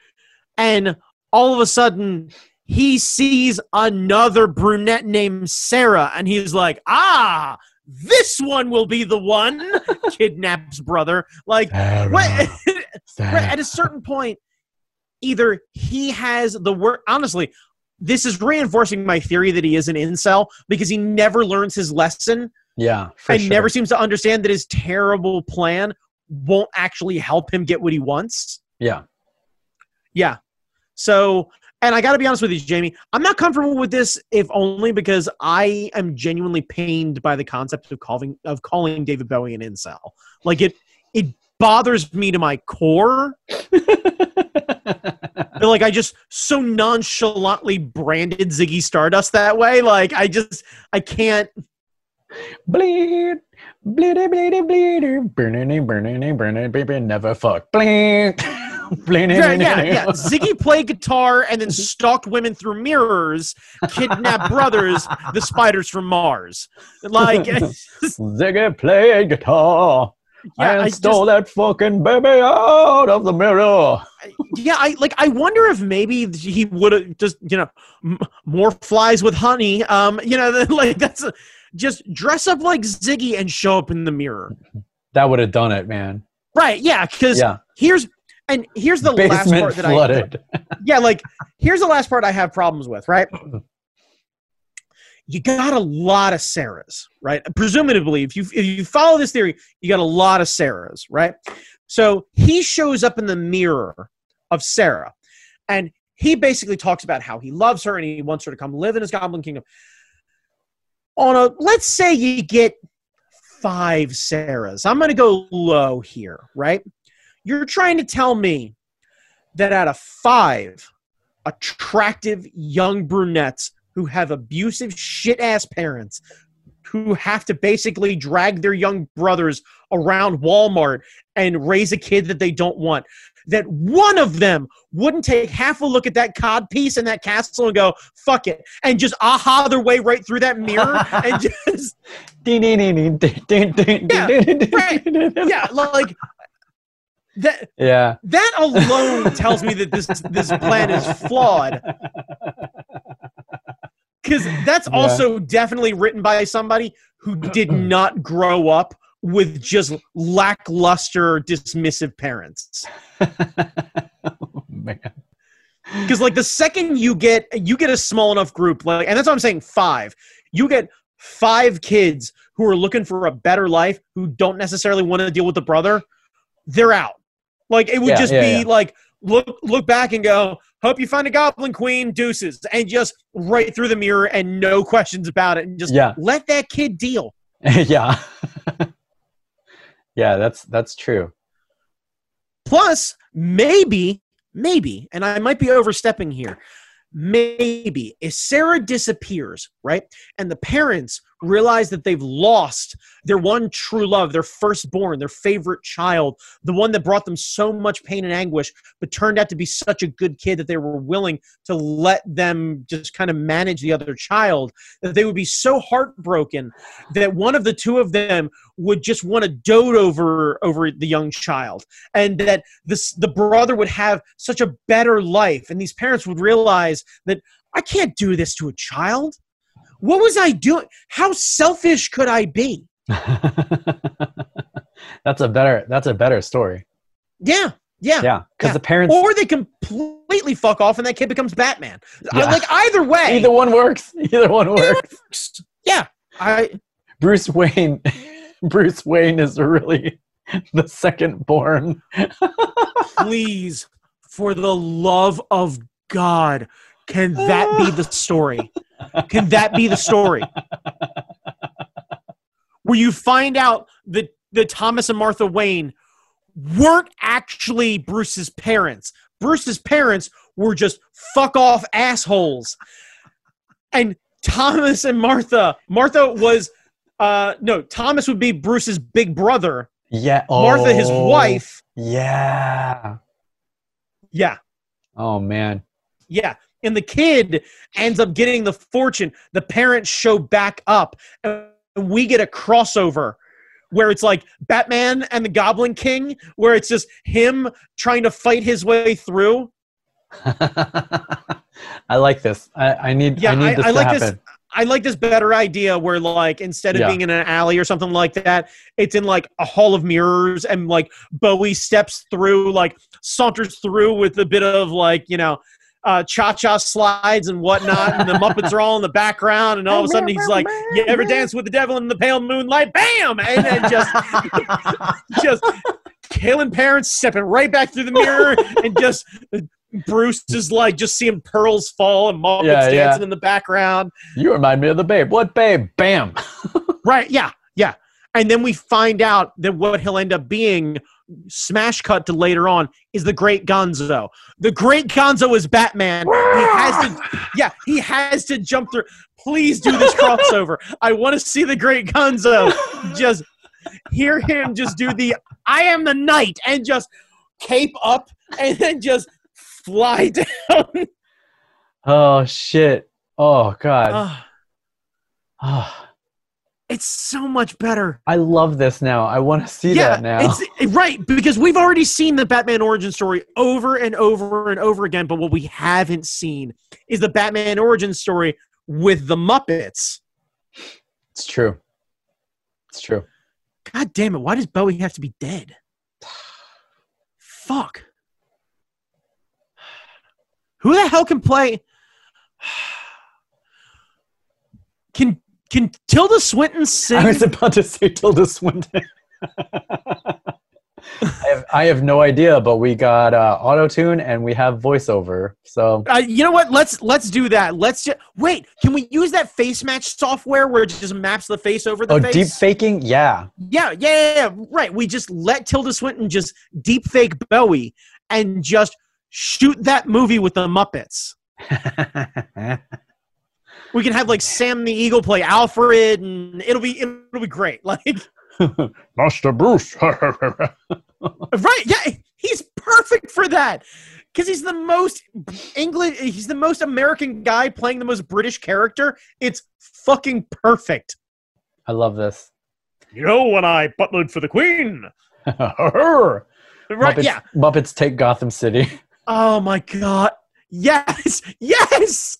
and all of a sudden he sees another brunette named Sarah and he's like, ah, this one will be the one kidnaps brother. Like,
Sarah,
what?
Sarah.
Right, at a certain point, either he has the word. Honestly, this is reinforcing my theory that he is an incel because he never learns his lesson
yeah, for
and
sure.
never seems to understand that his terrible plan won't actually help him get what he wants.
Yeah,
Yeah. So, and I got to be honest with you, Jamie, I'm not comfortable with this if only because I am genuinely pained by the concept of calling of calling David Bowie an incel. Like it, it bothers me to my core. Like I just so nonchalantly branded Ziggy Stardust that way. Like I just I can't.
bleed, bleedy, bleedy, bleeder, burning, burning, burning, baby, never fuck. Bleed,
Yeah, yeah, yeah. Ziggy played guitar and then stalked women through mirrors, kidnapped brothers, the spiders from Mars. Like,
Ziggy played guitar
Yeah,
and
I
stole that fucking baby out of the mirror.
yeah, I like. I wonder if maybe he would have just, you know, m- more flies with honey. Um, you know, like that's a, just dress up like Ziggy and show up in the mirror.
That would have done it, man.
Right? Yeah, because
Yeah,
here's and here's the last
basement
part that I yeah, like here's the last part I have problems with, right? You got a lot of Sarahs, right? Presumably, if you if you follow this theory, you got a lot of Sarahs, right? So he shows up in the mirror of Sarah, and he basically talks about how he loves her and he wants her to come live in his goblin kingdom. On a let's say you get five Sarahs. I'm gonna go low here, right? You're trying to tell me that out of five attractive young brunettes who have abusive shit ass parents who have to basically drag their young brothers around Walmart and raise a kid that they don't want. That one of them wouldn't take half a look at that cod piece and that castle and go, fuck it, and just aha their way right through that mirror and just, Yeah, right. yeah, like that.
Yeah.
That alone tells me that this this plan is flawed. Because that's
Yeah.
also definitely written by somebody who did not grow up with just lackluster, dismissive parents.
oh, man.
Because like the second you get you get a small enough group, like, and that's what I'm saying, five. You get five kids who are looking for a better life, who don't necessarily want to deal with the brother. They're out. Like it would
Yeah,
just
yeah,
be like look look back and go, hope you find a goblin queen, deuces, and just right through the mirror and no questions about it, and just
Yeah.
let that kid deal.
yeah. yeah, that's that's true.
Plus, maybe, maybe, and I might be overstepping here. Maybe if Sarah disappears, right, and the parents realize that they've lost their one true love, their firstborn, their favorite child, the one that brought them so much pain and anguish, but turned out to be such a good kid that they were willing to let them just kind of manage the other child, that they would be so heartbroken that one of the two of them would just want to dote over over the young child and that this the brother would have such a better life and these parents would realize that I can't do this to a child. What was I doing? How selfish could I be?
that's a better that's a better story.
Yeah. Yeah.
Yeah. Because
Yeah.
the parents
Or they completely fuck off and that kid becomes Batman. I- like either way.
either one works. Either one works.
Yeah. I
Bruce Wayne Bruce Wayne is really the second born.
please, for the love of God, can that be the story? Can that be the story? Where you find out that, that Thomas and Martha Wayne weren't actually Bruce's parents. Bruce's parents were just fuck off assholes. And Thomas and Martha, Martha was, uh, no, Thomas would be Bruce's big brother.
Yeah.
Martha, his
oh,
wife.
Yeah.
Yeah.
Oh man.
Yeah. And the kid ends up getting the fortune. The parents show back up, and we get a crossover where it's like Batman and the Goblin King, where it's just him trying to fight his way through.
I like this. I, I need.
Yeah,
I need this
I
to
like this- I like this better idea where, like, instead of
Yeah.
being in an alley or something like that, it's in like a hall of mirrors, and like Bowie steps through, like, saunters through with a bit of like, you know, uh, cha-cha slides and whatnot, and the Muppets are all in the background, and all of a sudden he's like, "You ever dance with the devil in the pale moonlight?" Bam, and then just, just killing parents, stepping right back through the mirror, and just. Bruce is like just seeing pearls fall and Muppets
Yeah, yeah.
dancing in the background.
You remind me of the babe. What babe? Bam.
Right. Yeah. Yeah. And then we find out that what he'll end up being, smash cut to later on, is the Great Gonzo. The Great Gonzo is Batman. He has to, yeah, he has to jump through. Please do this crossover. I want to see the Great Gonzo. Just hear him just do the I am the knight and just cape up and then just fly down.
Oh shit. Oh god.
Ah, it's so much better.
I love this now. I want to see that now.
It's right because we've already seen the Batman origin story over and over and over again, but what we haven't seen is the Batman origin story with the Muppets.
It's true. It's true.
God damn it! Why does Bowie have to be dead? Fuck. Who the hell can play? Can can Tilda Swinton sing?
I was about to say Tilda Swinton. I have I have no idea, but we got uh, auto tune and we have voiceover. So
Uh, you know what? Let's let's do that. Let's just wait. Can we use that face match software where it just maps the face over the
oh,
face?
deep faking, yeah.
Yeah, yeah, yeah, yeah. Right. We just let Tilda Swinton just deep fake Bowie and just shoot that movie with the Muppets. We can have like Sam the Eagle play Alfred, and it'll be it'll be great. Like
Master Bruce.
right? Yeah, he's perfect for that because he's the most English. He's the most American guy playing the most British character. It's fucking perfect.
I love this.
You know when I butlered for the Queen, right?
Muppets,
Yeah.
Muppets take Gotham City.
Oh my god. Yes. Yes.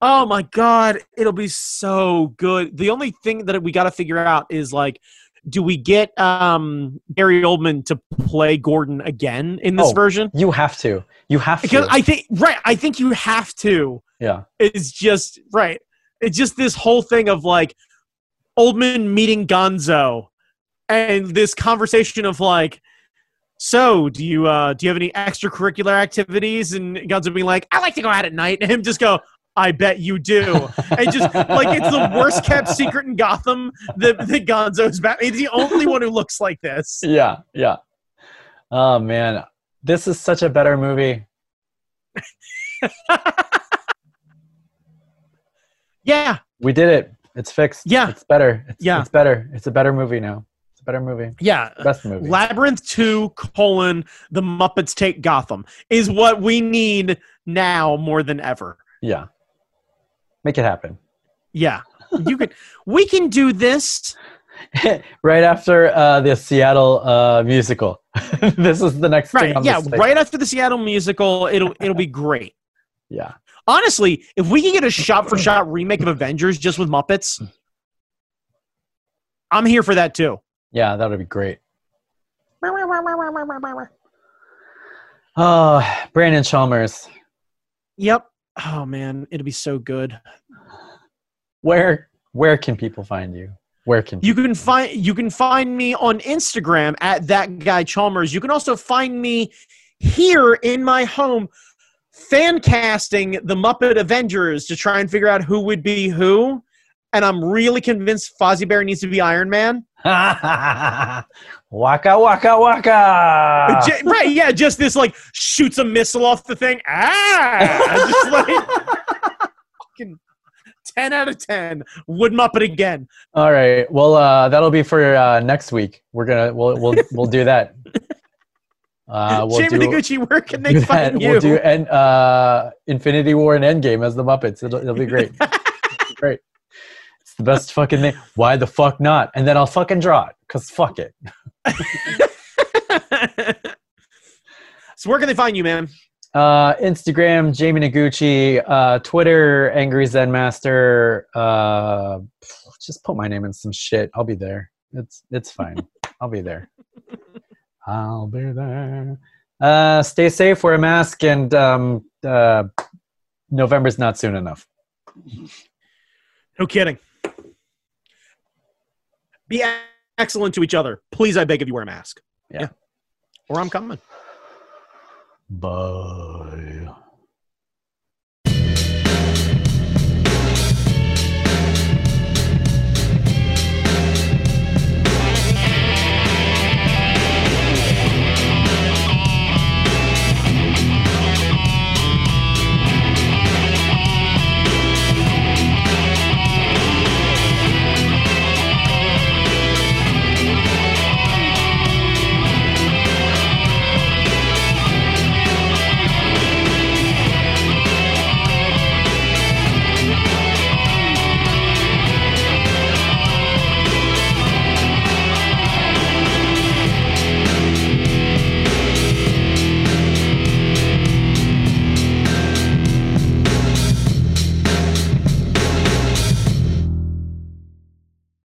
Oh my god. It'll be so good. The only thing that we got to figure out is like do we get um Gary Oldman to play Gordon again in this
Oh,
version?
You have to. You have
Because
to.
I think right, I think you have to.
yeah.
It's just right. It's just this whole thing of like Oldman meeting Gonzo and this conversation of like so do you uh do you have any extracurricular activities and Gonzo being like I like to go out at night and him just go I bet you do. And just like it's the worst kept secret in Gotham that, that Gonzo's back. He's the only one who looks like this.
Yeah. Yeah. Oh man, this is such a better movie.
Yeah.
We did it. It's fixed.
Yeah.
It's better. It's,
Yeah.
It's better. It's a better movie now. It's a better movie.
Yeah.
Best movie.
Labyrinth 2 colon the Muppets take Gotham is what we need now more than ever.
yeah. Make it happen.
Yeah. You can we can do this.
right after uh, the Seattle uh, musical. this is the next thing
Right. Yeah, right after the Seattle musical, it'll it'll be great.
Yeah.
Honestly, if we can get a shot for shot remake of Avengers just with Muppets, I'm here for that too.
Yeah, that would be great. Oh, Brandon Chalmers.
Yep. Oh man, it'll be so good.
Where where can people find you? Where can
You can find you can find me on Instagram at that guy Chalmers. You can also find me here in my home fan casting the Muppet Avengers to try and figure out who would be who. And I'm really convinced Fozzie Bear needs to be Iron Man.
waka waka waka.
J- right, yeah, just this like shoots a missile off the thing. Ah, just like fucking ten out of ten. Would Muppet again.
All right. Well, uh, that'll be for uh, next week. We're gonna we'll we'll we'll do that. Uh, we'll
Jamie
do,
Noguchi, where can they find you?
We'll do en- uh, Infinity War and Endgame as the Muppets. It'll, it'll be great. great. It's the best fucking thing. Why the fuck not? And then I'll fucking draw it because fuck it.
so where can they find you, man?
Uh, Instagram, Jamie Noguchi. Uh, Twitter, Angry Zen Master. Uh, just put my name in some shit. I'll be there. It's it's fine. I'll be there. I'll be there. Uh, stay safe. Wear a mask, and um, uh, November's not soon enough.
No kidding. Be excellent to each other. Please, I beg of you, wear a mask.
Yeah.
Or I'm coming.
Bye.